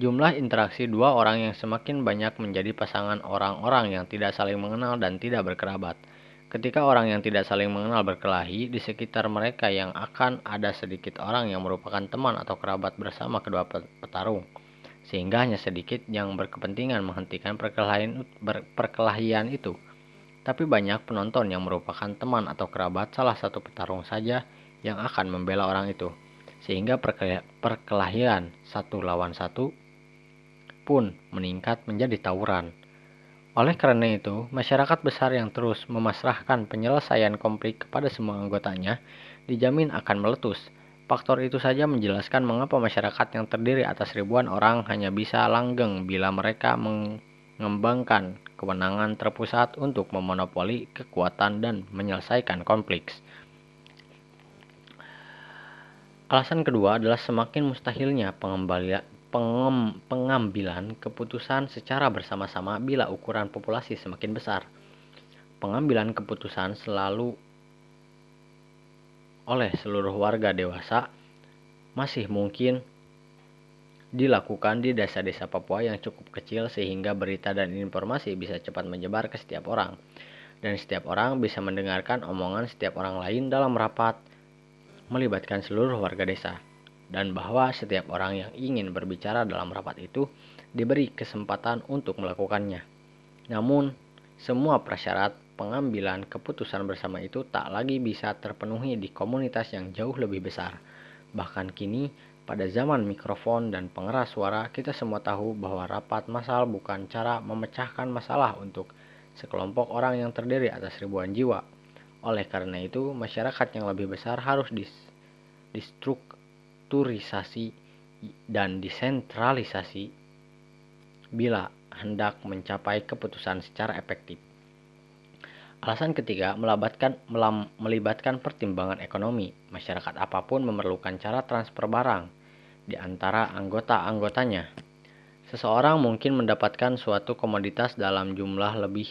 jumlah interaksi dua orang yang semakin banyak menjadi pasangan orang-orang yang tidak saling mengenal dan tidak berkerabat. Ketika orang yang tidak saling mengenal berkelahi, di sekitar mereka yang akan ada sedikit orang yang merupakan teman atau kerabat bersama kedua petarung sehingga hanya sedikit yang berkepentingan menghentikan perkelahian, perkelahian itu. Tapi banyak penonton yang merupakan teman atau kerabat salah satu petarung saja yang akan membela orang itu. Sehingga perkelahian satu lawan satu pun meningkat menjadi tawuran. Oleh karena itu, masyarakat besar yang terus memasrahkan penyelesaian konflik kepada semua anggotanya dijamin akan meletus Faktor itu saja menjelaskan mengapa masyarakat yang terdiri atas ribuan orang hanya bisa langgeng bila mereka mengembangkan kewenangan terpusat untuk memonopoli kekuatan dan menyelesaikan konflik. Alasan kedua adalah semakin mustahilnya pengambilan keputusan secara bersama-sama bila ukuran populasi semakin besar. Pengambilan keputusan selalu oleh seluruh warga dewasa masih mungkin dilakukan di desa-desa Papua yang cukup kecil sehingga berita dan informasi bisa cepat menyebar ke setiap orang dan setiap orang bisa mendengarkan omongan setiap orang lain dalam rapat melibatkan seluruh warga desa dan bahwa setiap orang yang ingin berbicara dalam rapat itu diberi kesempatan untuk melakukannya. Namun, semua prasyarat pengambilan keputusan bersama itu tak lagi bisa terpenuhi di komunitas yang jauh lebih besar. Bahkan kini, pada zaman mikrofon dan pengeras suara, kita semua tahu bahwa rapat massal bukan cara memecahkan masalah untuk sekelompok orang yang terdiri atas ribuan jiwa. Oleh karena itu, masyarakat yang lebih besar harus dis distrukturisasi dan desentralisasi bila hendak mencapai keputusan secara efektif. Alasan ketiga, melibatkan, melibatkan pertimbangan ekonomi. Masyarakat apa pun memerlukan cara transfer barang di antara anggota-anggotanya. Seseorang mungkin mendapatkan suatu komoditas dalam jumlah lebih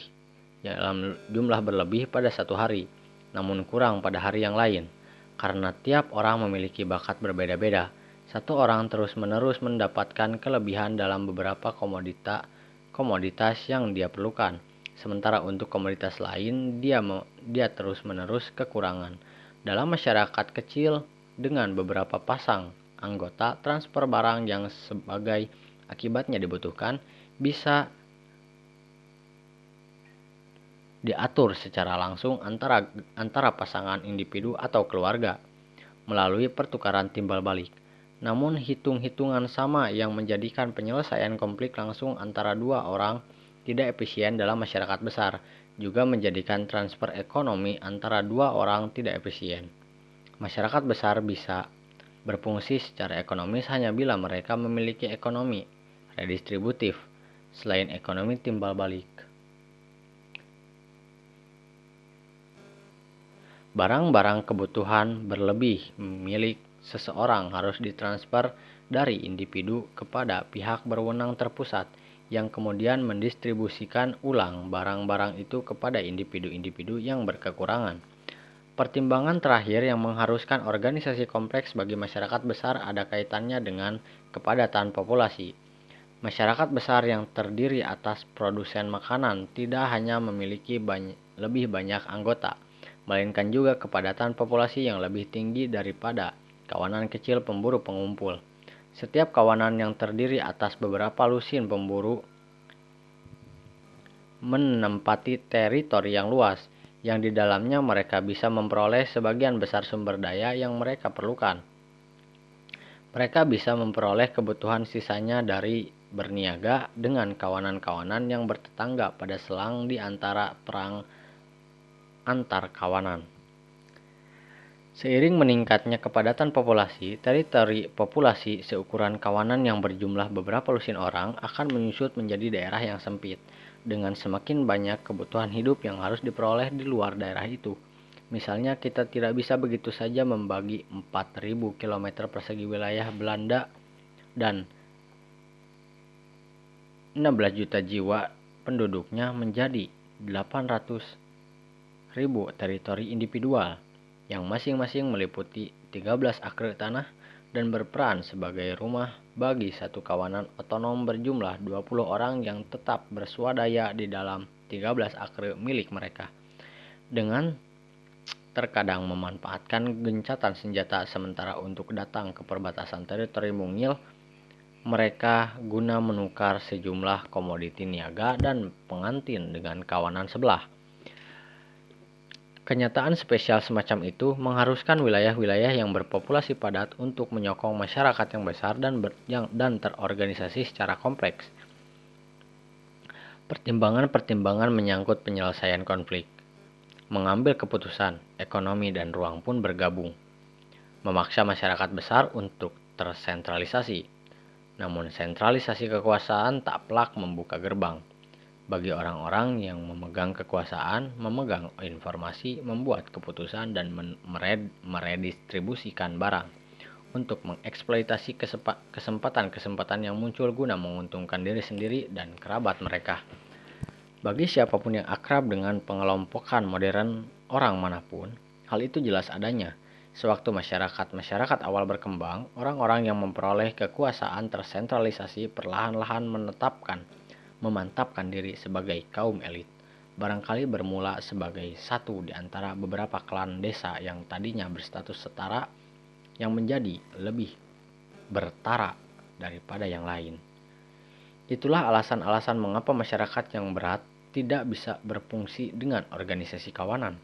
dalam jumlah berlebih pada satu hari, namun kurang pada hari yang lain. Karena tiap orang memiliki bakat berbeda-beda. Satu orang terus-menerus mendapatkan kelebihan dalam beberapa komodita komoditas yang dia perlukan. Sementara untuk komoditas lain dia dia terus-menerus kekurangan. Dalam masyarakat kecil dengan beberapa pasang anggota, transfer barang yang sebagai akibatnya dibutuhkan bisa diatur secara langsung antara antara pasangan individu atau keluarga melalui pertukaran timbal balik. Namun hitung-hitungan sama yang menjadikan penyelesaian konflik langsung antara dua orang tidak efisien dalam masyarakat besar juga menjadikan transfer ekonomi antara dua orang tidak efisien. Masyarakat besar bisa berfungsi secara ekonomis hanya bila mereka memiliki ekonomi redistributif selain ekonomi timbal balik. Barang-barang kebutuhan berlebih milik seseorang harus ditransfer dari individu kepada pihak berwenang terpusat yang kemudian mendistribusikan ulang barang-barang itu kepada individu-individu yang berkekurangan. Pertimbangan terakhir yang mengharuskan organisasi kompleks bagi masyarakat besar ada kaitannya dengan kepadatan populasi. Masyarakat besar yang terdiri atas produsen makanan tidak hanya memiliki banyak, lebih banyak anggota, melainkan juga kepadatan populasi yang lebih tinggi daripada kawanan kecil pemburu pengumpul. Setiap kawanan yang terdiri atas beberapa lusin pemburu menempati teritori yang luas, yang di dalamnya mereka bisa memperoleh sebagian besar sumber daya yang mereka perlukan. Mereka bisa memperoleh kebutuhan sisanya dari berniaga dengan kawanan-kawanan yang bertetangga pada selang di antara perang antar kawanan. Seiring meningkatnya kepadatan populasi, teritori populasi seukuran kawanan yang berjumlah beberapa lusin orang akan menyusut menjadi daerah yang sempit, dengan semakin banyak kebutuhan hidup yang harus diperoleh di luar daerah itu. Misalnya kita tidak bisa begitu saja membagi 4000 km persegi wilayah Belanda dan 16 juta jiwa penduduknya menjadi 800 ribu teritori individual yang masing-masing meliputi 13 akre tanah dan berperan sebagai rumah bagi satu kawanan otonom berjumlah 20 orang yang tetap bersuadaya di dalam 13 akre milik mereka. Dengan terkadang memanfaatkan gencatan senjata sementara untuk datang ke perbatasan teritori mungil, mereka guna menukar sejumlah komoditi niaga dan pengantin dengan kawanan sebelah. Kenyataan spesial semacam itu mengharuskan wilayah-wilayah yang berpopulasi padat untuk menyokong masyarakat yang besar dan ber, yang, dan terorganisasi secara kompleks. Pertimbangan-pertimbangan menyangkut penyelesaian konflik, mengambil keputusan, ekonomi dan ruang pun bergabung, memaksa masyarakat besar untuk tersentralisasi. Namun sentralisasi kekuasaan tak pelak membuka gerbang bagi orang-orang yang memegang kekuasaan, memegang informasi, membuat keputusan, dan mered meredistribusikan barang untuk mengeksploitasi kesempatan-kesempatan yang muncul guna menguntungkan diri sendiri dan kerabat mereka. Bagi siapa pun yang akrab dengan pengelompokan modern orang mana pun, hal itu jelas adanya. Sewaktu masyarakat-masyarakat awal berkembang, orang-orang yang memperoleh kekuasaan tersentralisasi perlahan-lahan menetapkan memantapkan diri sebagai kaum elit, barangkali bermula sebagai satu di antara beberapa klan desa yang tadinya berstatus setara yang menjadi lebih bertara daripada yang lain. Itulah alasan-alasan mengapa masyarakat yang berat tidak bisa berfungsi dengan organisasi kawanan.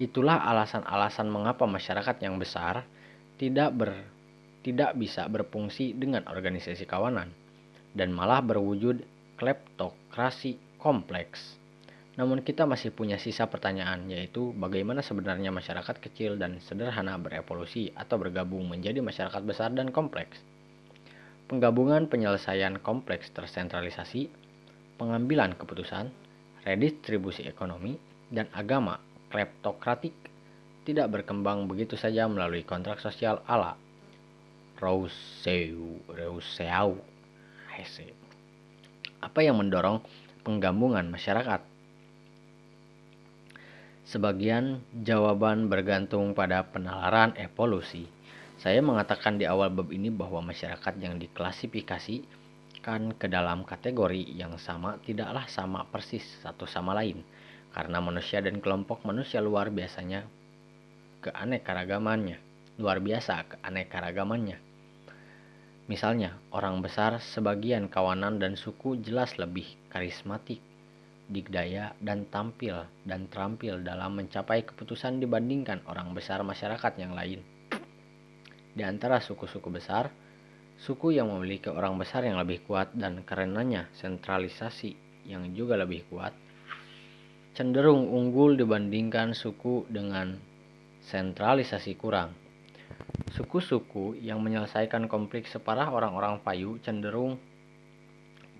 Itulah alasan-alasan mengapa masyarakat yang besar tidak ber tidak bisa berfungsi dengan organisasi kawanan dan malah berwujud kleptokrasi kompleks. Namun kita masih punya sisa pertanyaan yaitu bagaimana sebenarnya masyarakat kecil dan sederhana berevolusi atau bergabung menjadi masyarakat besar dan kompleks. Penggabungan penyelesaian kompleks tersentralisasi, pengambilan keputusan, redistribusi ekonomi, dan agama kleptokratik tidak berkembang begitu saja melalui kontrak sosial ala Rousseau, Rousseau Hesse. Apa yang mendorong penggabungan masyarakat? Sebagian jawaban bergantung pada penalaran evolusi. Saya mengatakan di awal bab ini bahwa masyarakat yang diklasifikasikan ke dalam kategori yang sama tidaklah sama persis satu sama lain, karena manusia dan kelompok manusia luar biasanya keanekaragamannya, luar biasa keanekaragamannya. Misalnya, orang besar sebagian kawanan dan suku jelas lebih karismatik digdaya, dan tampil dan terampil dalam mencapai keputusan dibandingkan orang besar masyarakat yang lain. Di antara suku-suku besar, suku yang memiliki orang besar yang lebih kuat dan karenanya sentralisasi yang juga lebih kuat, cenderung unggul dibandingkan suku dengan sentralisasi kurang. Suku-suku yang menyelesaikan konflik separah orang-orang payu cenderung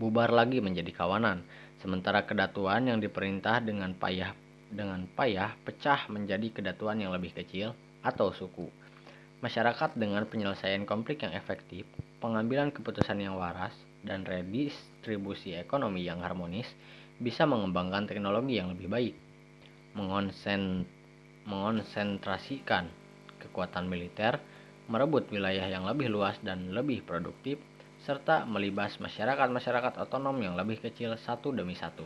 bubar lagi menjadi kawanan, Sementara kedatuan yang diperintah dengan payah dengan payah pecah menjadi kedatuan yang lebih kecil atau suku. Masyarakat dengan penyelesaian konflik yang efektif, pengambilan keputusan yang waras, dan redistribusi ekonomi yang harmonis bisa mengembangkan teknologi yang lebih baik, mengonsen, mengonsentrasikan kekuatan militer, merebut wilayah yang lebih luas dan lebih produktif, serta melibas masyarakat-masyarakat otonom yang lebih kecil satu demi satu.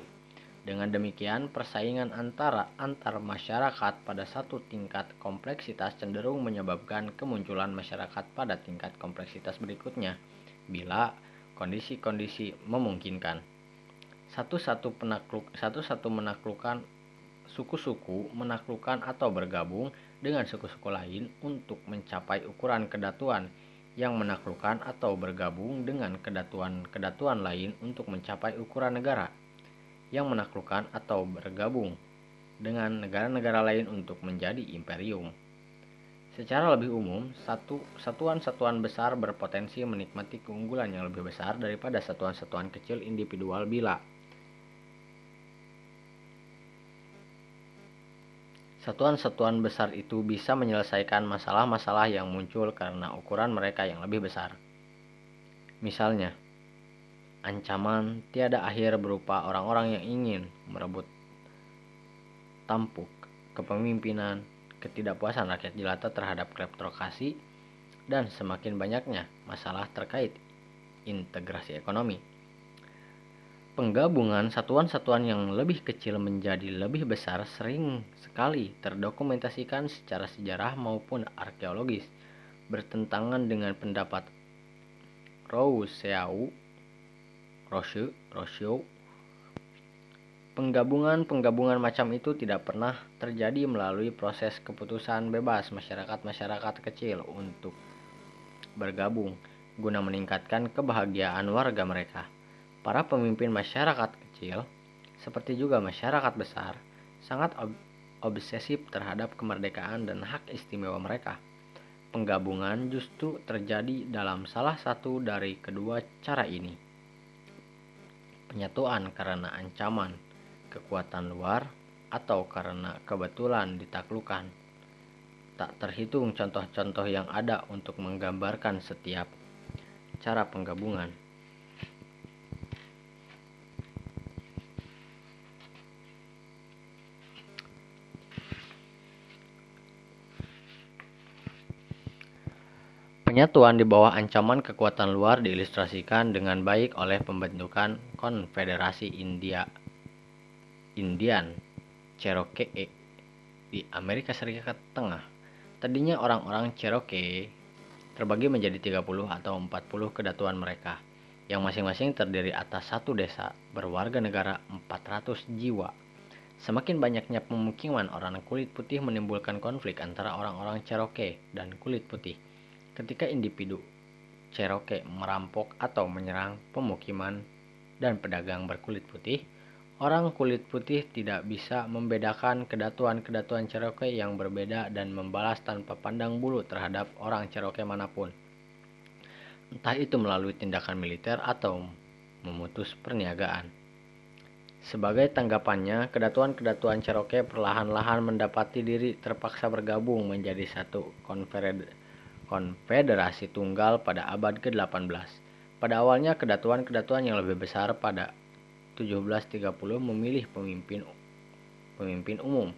Dengan demikian, persaingan antara antar masyarakat pada satu tingkat kompleksitas cenderung menyebabkan kemunculan masyarakat pada tingkat kompleksitas berikutnya bila kondisi-kondisi memungkinkan. Satu-satu penakluk satu-satu menaklukkan suku-suku menaklukkan atau bergabung dengan suku-suku lain untuk mencapai ukuran kedatuan yang menaklukkan atau bergabung dengan kedatuan-kedatuan lain untuk mencapai ukuran negara, yang menaklukkan atau bergabung dengan negara-negara lain untuk menjadi imperium. Secara lebih umum, satu satuan-satuan besar berpotensi menikmati keunggulan yang lebih besar daripada satuan-satuan kecil individual bila Satuan-satuan besar itu bisa menyelesaikan masalah-masalah yang muncul karena ukuran mereka yang lebih besar. Misalnya, ancaman tiada akhir berupa orang-orang yang ingin merebut tampuk kepemimpinan, ketidakpuasan rakyat jelata terhadap kleptokrasi, dan semakin banyaknya masalah terkait integrasi ekonomi. Penggabungan satuan-satuan yang lebih kecil menjadi lebih besar sering sekali terdokumentasikan secara sejarah maupun arkeologis, bertentangan dengan pendapat Rousseau, Roche, Rousseau. Penggabungan-penggabungan macam itu tidak pernah terjadi melalui proses keputusan bebas masyarakat-masyarakat kecil untuk bergabung guna meningkatkan kebahagiaan warga mereka. Para pemimpin masyarakat kecil, seperti juga masyarakat besar, sangat ob obsesif terhadap kemerdekaan dan hak istimewa mereka. Penggabungan justru terjadi dalam salah satu dari kedua cara ini. Penyatuan karena ancaman, kekuatan luar, atau karena kebetulan ditaklukkan. Tak terhitung contoh-contoh yang ada untuk menggambarkan setiap cara penggabungan. Penyatuan di bawah ancaman kekuatan luar diilustrasikan dengan baik oleh pembentukan Konfederasi India Indian Cherokee di Amerika Serikat Tengah. Tadinya orang-orang Cherokee terbagi menjadi 30 atau 40 kedatuan mereka, yang masing-masing terdiri atas satu desa berwarga negara 400 jiwa. Semakin banyaknya pemukiman orang kulit putih menimbulkan konflik antara orang-orang Cherokee dan kulit putih ketika individu Cherokee merampok atau menyerang pemukiman dan pedagang berkulit putih, orang kulit putih tidak bisa membedakan kedatuan-kedatuan Cherokee yang berbeda dan membalas tanpa pandang bulu terhadap orang Cherokee mana pun. Entah itu melalui tindakan militer atau memutus perniagaan. Sebagai tanggapannya, kedatuan-kedatuan Cherokee perlahan-lahan mendapati diri terpaksa bergabung menjadi satu konfederasi konfederasi tunggal pada abad ke-18. Pada awalnya kedatuan-kedatuan yang lebih besar pada 1730 memilih pemimpin pemimpin umum,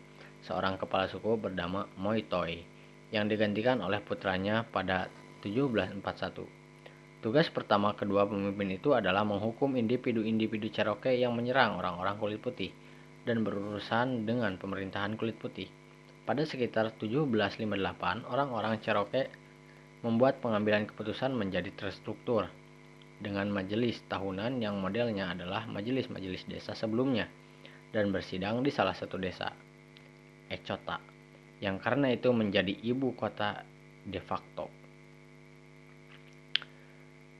seorang kepala suku bernama Moitoi, yang digantikan oleh putranya pada 1741. Tugas pertama kedua pemimpin itu adalah menghukum individu-individu Cherokee yang menyerang orang-orang kulit putih dan berurusan dengan pemerintahan kulit putih. Pada sekitar 1758, orang-orang Cherokee membuat pengambilan keputusan menjadi terstruktur dengan majelis tahunan yang modelnya adalah majelis-majelis desa sebelumnya dan bersidang di salah satu desa, Echota, yang karena itu menjadi ibu kota de facto.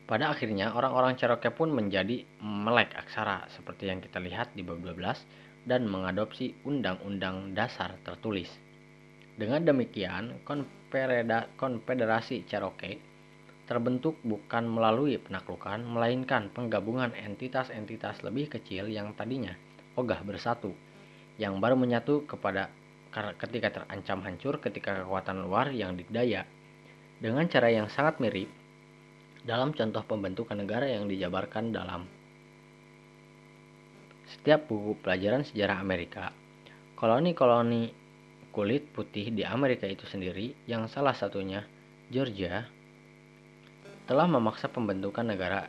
Pada akhirnya, orang-orang Cherokee pun menjadi melek aksara seperti yang kita lihat di bab 12 dan mengadopsi Undang-Undang Dasar tertulis. Dengan demikian, Konfederasi Cherokee terbentuk bukan melalui penaklukan, melainkan penggabungan entitas-entitas lebih kecil yang tadinya ogah bersatu, yang baru menyatu kepada ketika terancam hancur ketika kekuatan luar yang didaya. Dengan cara yang sangat mirip, dalam contoh pembentukan negara yang dijabarkan dalam setiap buku pelajaran sejarah Amerika, koloni-koloni kulit putih di Amerika itu sendiri, yang salah satunya Georgia, telah memaksa pembentukan negara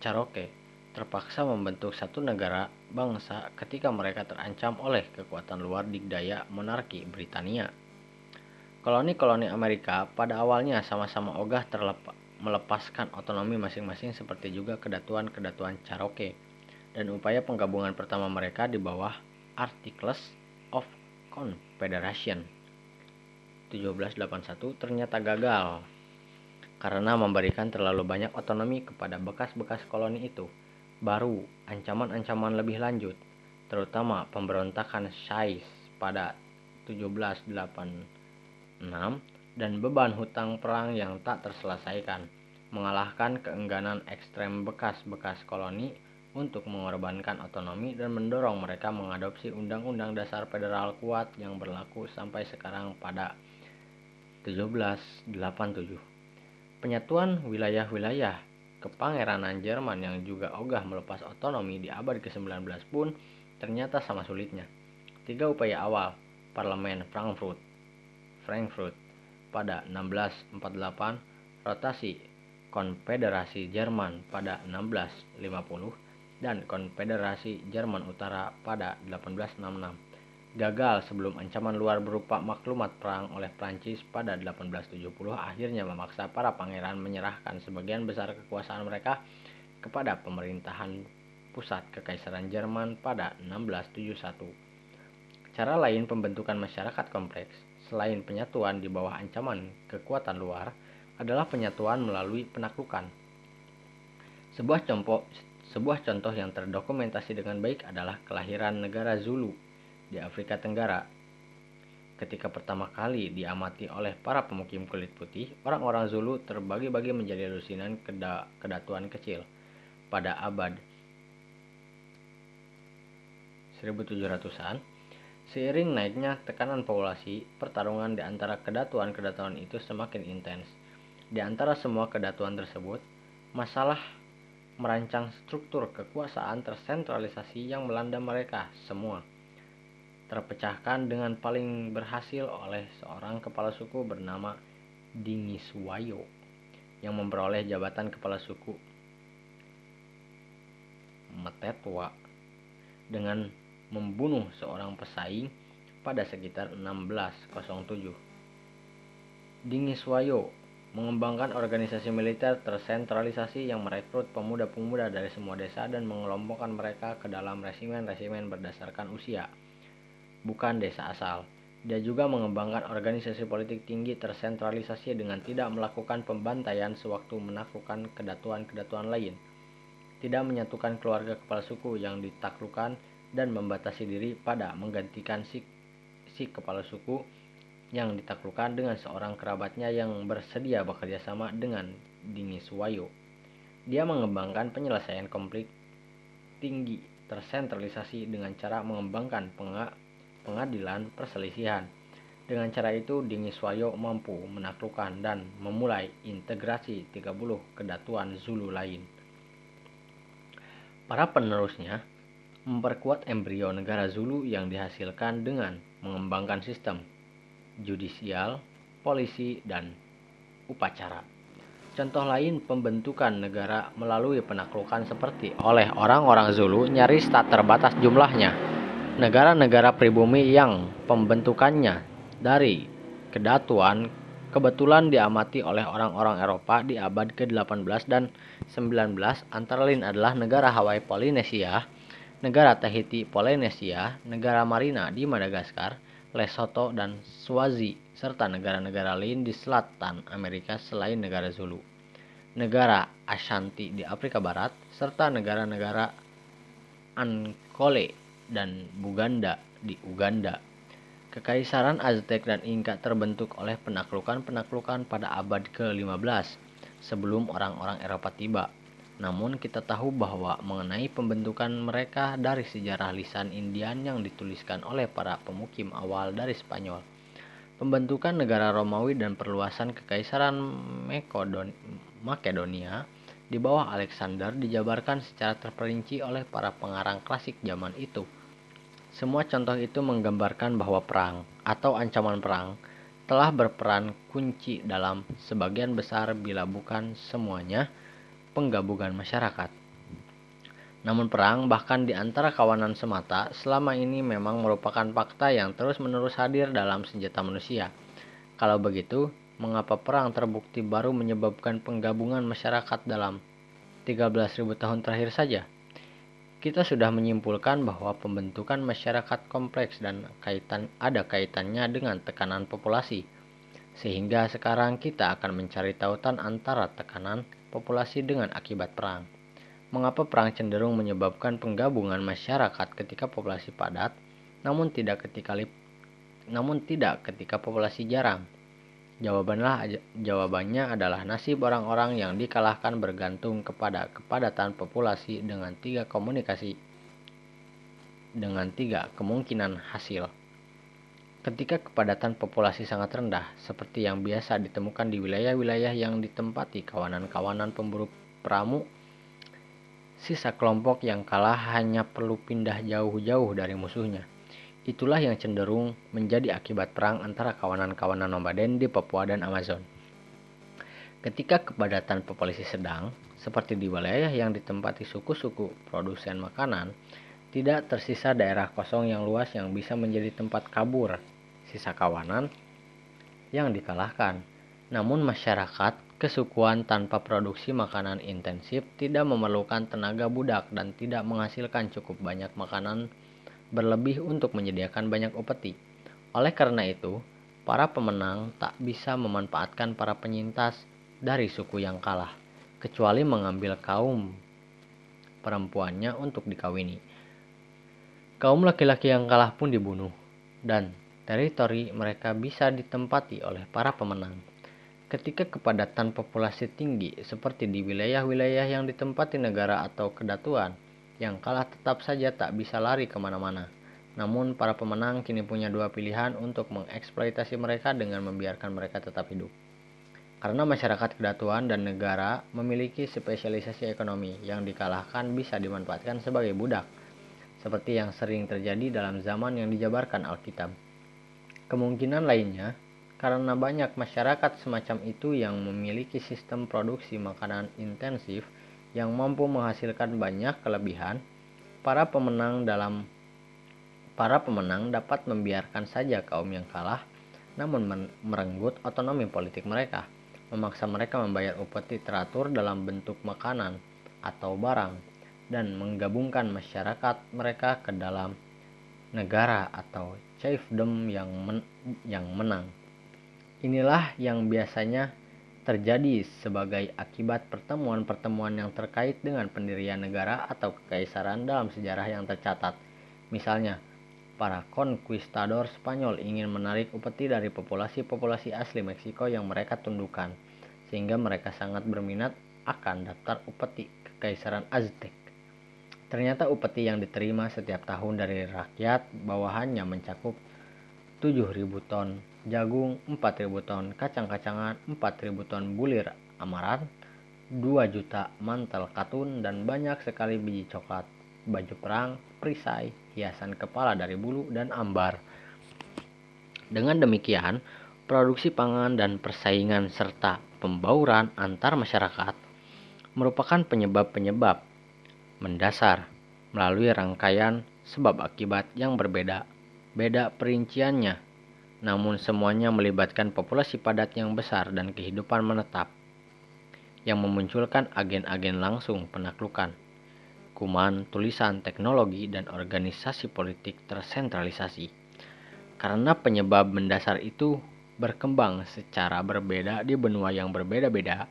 Cherokee, terpaksa membentuk satu negara bangsa ketika mereka terancam oleh kekuatan luar dikdaya monarki Britania. Koloni-koloni Amerika pada awalnya sama-sama ogah terlepas melepaskan otonomi masing-masing seperti juga kedatuan-kedatuan Cherokee dan upaya penggabungan pertama mereka di bawah Articles Confederation 1781 ternyata gagal. Karena memberikan terlalu banyak otonomi kepada bekas-bekas koloni itu. Baru ancaman-ancaman lebih lanjut, terutama pemberontakan Sais pada 1786 dan beban hutang perang yang tak terselesaikan, mengalahkan keengganan ekstrem bekas-bekas koloni untuk mengorbankan otonomi dan mendorong mereka mengadopsi Undang-Undang Dasar Federal kuat yang berlaku sampai sekarang pada 1787. Penyatuan wilayah-wilayah kepangeranan Jerman yang juga ogah melepas otonomi di abad ke-19 pun ternyata sama sulitnya. Tiga upaya awal Parlemen Frankfurt Frankfurt pada 1648, rotasi Konfederasi Jerman pada 1650, dan Konfederasi Jerman Utara pada 1866. Gagal sebelum ancaman luar berupa maklumat perang oleh Prancis pada 1870 akhirnya memaksa para pangeran menyerahkan sebagian besar kekuasaan mereka kepada pemerintahan pusat Kekaisaran Jerman pada 1671. Cara lain pembentukan masyarakat kompleks selain penyatuan di bawah ancaman kekuatan luar adalah penyatuan melalui penaklukan. Sebuah contoh sebuah contoh yang terdokumentasi dengan baik adalah kelahiran negara Zulu di Afrika Tenggara. Ketika pertama kali diamati oleh para pemukim kulit putih, orang-orang Zulu terbagi-bagi menjadi lusinan keda kedatuan kecil. Pada abad 1700-an, seiring naiknya tekanan populasi, pertarungan di antara kedatuan-kedatuan itu semakin intens. Di antara semua kedatuan tersebut, masalah merancang struktur kekuasaan tersentralisasi yang melanda mereka semua. Terpecahkan dengan paling berhasil oleh seorang kepala suku bernama Dingiswayo yang memperoleh jabatan kepala suku Metetwa dengan membunuh seorang pesaing pada sekitar 1607. Dingiswayo mengembangkan organisasi militer tersentralisasi yang merekrut pemuda-pemuda dari semua desa dan mengelompokkan mereka ke dalam resimen-resimen berdasarkan usia, bukan desa asal. Dia juga mengembangkan organisasi politik tinggi tersentralisasi dengan tidak melakukan pembantaian sewaktu menaklukkan kedatuan-kedatuan lain. Tidak menyatukan keluarga kepala suku yang ditaklukan dan membatasi diri pada menggantikan si, si kepala suku yang ditaklukkan dengan seorang kerabatnya yang bersedia bekerja sama dengan Dingiswayo. Dia mengembangkan penyelesaian konflik tinggi tersentralisasi dengan cara mengembangkan pengadilan perselisihan. Dengan cara itu Dingiswayo mampu menaklukkan dan memulai integrasi 30 kedatuan Zulu lain. Para penerusnya memperkuat embrio negara Zulu yang dihasilkan dengan mengembangkan sistem judisial, polisi, dan upacara. Contoh lain pembentukan negara melalui penaklukan seperti oleh orang-orang Zulu nyaris tak terbatas jumlahnya. Negara-negara pribumi yang pembentukannya dari kedatuan kebetulan diamati oleh orang-orang Eropa di abad ke-18 dan 19 antara lain adalah negara Hawaii Polinesia, negara Tahiti Polinesia, negara Marina di Madagaskar, Lesotho dan Swazi serta negara-negara lain di selatan Amerika selain negara Zulu, negara Ashanti di Afrika Barat, serta negara-negara Ankole dan Buganda di Uganda. Kekaisaran Aztec dan Inca terbentuk oleh penaklukan-penaklukan pada abad ke-15 sebelum orang-orang Eropa tiba. Namun kita tahu bahwa mengenai pembentukan mereka dari sejarah lisan Indian yang dituliskan oleh para pemukim awal dari Spanyol. Pembentukan negara Romawi dan perluasan kekaisaran Makedonia di bawah Alexander dijabarkan secara terperinci oleh para pengarang klasik zaman itu. Semua contoh itu menggambarkan bahwa perang atau ancaman perang telah berperan kunci dalam sebagian besar bila bukan semuanya penggabungan masyarakat. Namun perang bahkan di antara kawanan semata selama ini memang merupakan fakta yang terus-menerus hadir dalam senjata manusia. Kalau begitu, mengapa perang terbukti baru menyebabkan penggabungan masyarakat dalam 13.000 tahun terakhir saja? Kita sudah menyimpulkan bahwa pembentukan masyarakat kompleks dan kaitan ada kaitannya dengan tekanan populasi. Sehingga sekarang kita akan mencari tautan antara tekanan populasi dengan akibat perang. Mengapa perang cenderung menyebabkan penggabungan masyarakat ketika populasi padat, namun tidak ketika namun tidak ketika populasi jarang? Jawabanlah jawabannya adalah nasib orang-orang yang dikalahkan bergantung kepada kepadatan populasi dengan tiga komunikasi dengan tiga kemungkinan hasil. Ketika kepadatan populasi sangat rendah, seperti yang biasa ditemukan di wilayah-wilayah yang ditempati kawanan-kawanan pemburu peramu, sisa kelompok yang kalah hanya perlu pindah jauh-jauh dari musuhnya. Itulah yang cenderung menjadi akibat perang antara kawanan-kawanan nomaden di Papua dan Amazon. Ketika kepadatan populasi sedang, seperti di wilayah yang ditempati suku-suku produsen makanan, tidak tersisa daerah kosong yang luas yang bisa menjadi tempat kabur sisa kawanan yang dikalahkan. Namun masyarakat kesukuan tanpa produksi makanan intensif tidak memerlukan tenaga budak dan tidak menghasilkan cukup banyak makanan berlebih untuk menyediakan banyak upeti. Oleh karena itu, para pemenang tak bisa memanfaatkan para penyintas dari suku yang kalah, kecuali mengambil kaum perempuannya untuk dikawini. Kaum laki-laki yang kalah pun dibunuh, dan teritori mereka bisa ditempati oleh para pemenang. Ketika kepadatan populasi tinggi seperti di wilayah-wilayah yang ditempati negara atau kedatuan, yang kalah tetap saja tak bisa lari ke mana-mana. Namun para pemenang kini punya dua pilihan untuk mengeksploitasi mereka dengan membiarkan mereka tetap hidup. Karena masyarakat kedatuan dan negara memiliki spesialisasi ekonomi yang dikalahkan bisa dimanfaatkan sebagai budak, seperti yang sering terjadi dalam zaman yang dijabarkan Alkitab. Kemungkinan lainnya, karena banyak masyarakat semacam itu yang memiliki sistem produksi makanan intensif yang mampu menghasilkan banyak kelebihan, para pemenang dalam para pemenang dapat membiarkan saja kaum yang kalah namun merenggut otonomi politik mereka, memaksa mereka membayar upeti teratur dalam bentuk makanan atau barang dan menggabungkan masyarakat mereka ke dalam negara atau chiefdom yang men yang menang. Inilah yang biasanya terjadi sebagai akibat pertemuan-pertemuan yang terkait dengan pendirian negara atau kekaisaran dalam sejarah yang tercatat. Misalnya, para konquistador Spanyol ingin menarik upeti dari populasi-populasi asli Meksiko yang mereka tundukkan, sehingga mereka sangat berminat akan daftar upeti kekaisaran Aztec. Ternyata upeti yang diterima setiap tahun dari rakyat bawahannya mencakup 7.000 ton jagung, 4.000 ton kacang-kacangan, 4.000 ton bulir amaran, 2 juta mantel katun, dan banyak sekali biji coklat. baju perang, perisai, hiasan kepala dari bulu, dan ambar. Dengan demikian, produksi pangan dan persaingan serta pembauran antar masyarakat merupakan penyebab-penyebab mendasar melalui rangkaian sebab akibat yang berbeda. Beda perinciannya, namun semuanya melibatkan populasi padat yang besar dan kehidupan menetap yang memunculkan agen-agen langsung penaklukan. Kuman, tulisan, teknologi, dan organisasi politik tersentralisasi. Karena penyebab mendasar itu berkembang secara berbeda di benua yang berbeda-beda,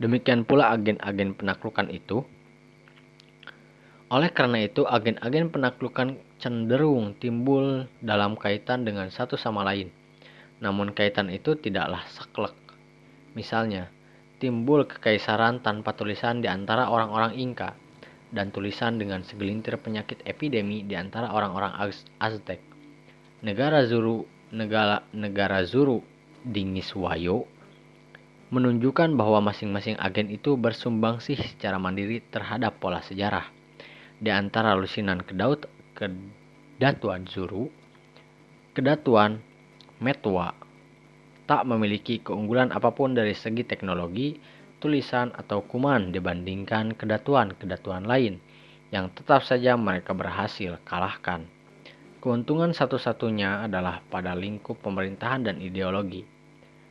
Demikian pula agen-agen penaklukan itu. Oleh karena itu, agen-agen penaklukan cenderung timbul dalam kaitan dengan satu sama lain. Namun kaitan itu tidaklah saklek. Misalnya, timbul kekaisaran tanpa tulisan di antara orang-orang Inka dan tulisan dengan segelintir penyakit epidemi di antara orang-orang Aztec. Negara Zuru, negara negara Zuru Dingiswayo menunjukkan bahwa masing-masing agen itu bersumbangsi secara mandiri terhadap pola sejarah. Di antara lusinan kedaut, kedatuan Zuru, kedatuan Metwa tak memiliki keunggulan apa pun dari segi teknologi, tulisan, atau kuman dibandingkan kedatuan-kedatuan lain yang tetap saja mereka berhasil kalahkan. Keuntungan satu-satunya adalah pada lingkup pemerintahan dan ideologi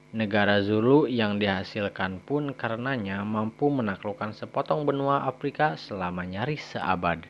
Negara Zulu yang dihasilkan pun karenanya mampu menaklukkan sepotong benua Afrika selama nyaris seabad.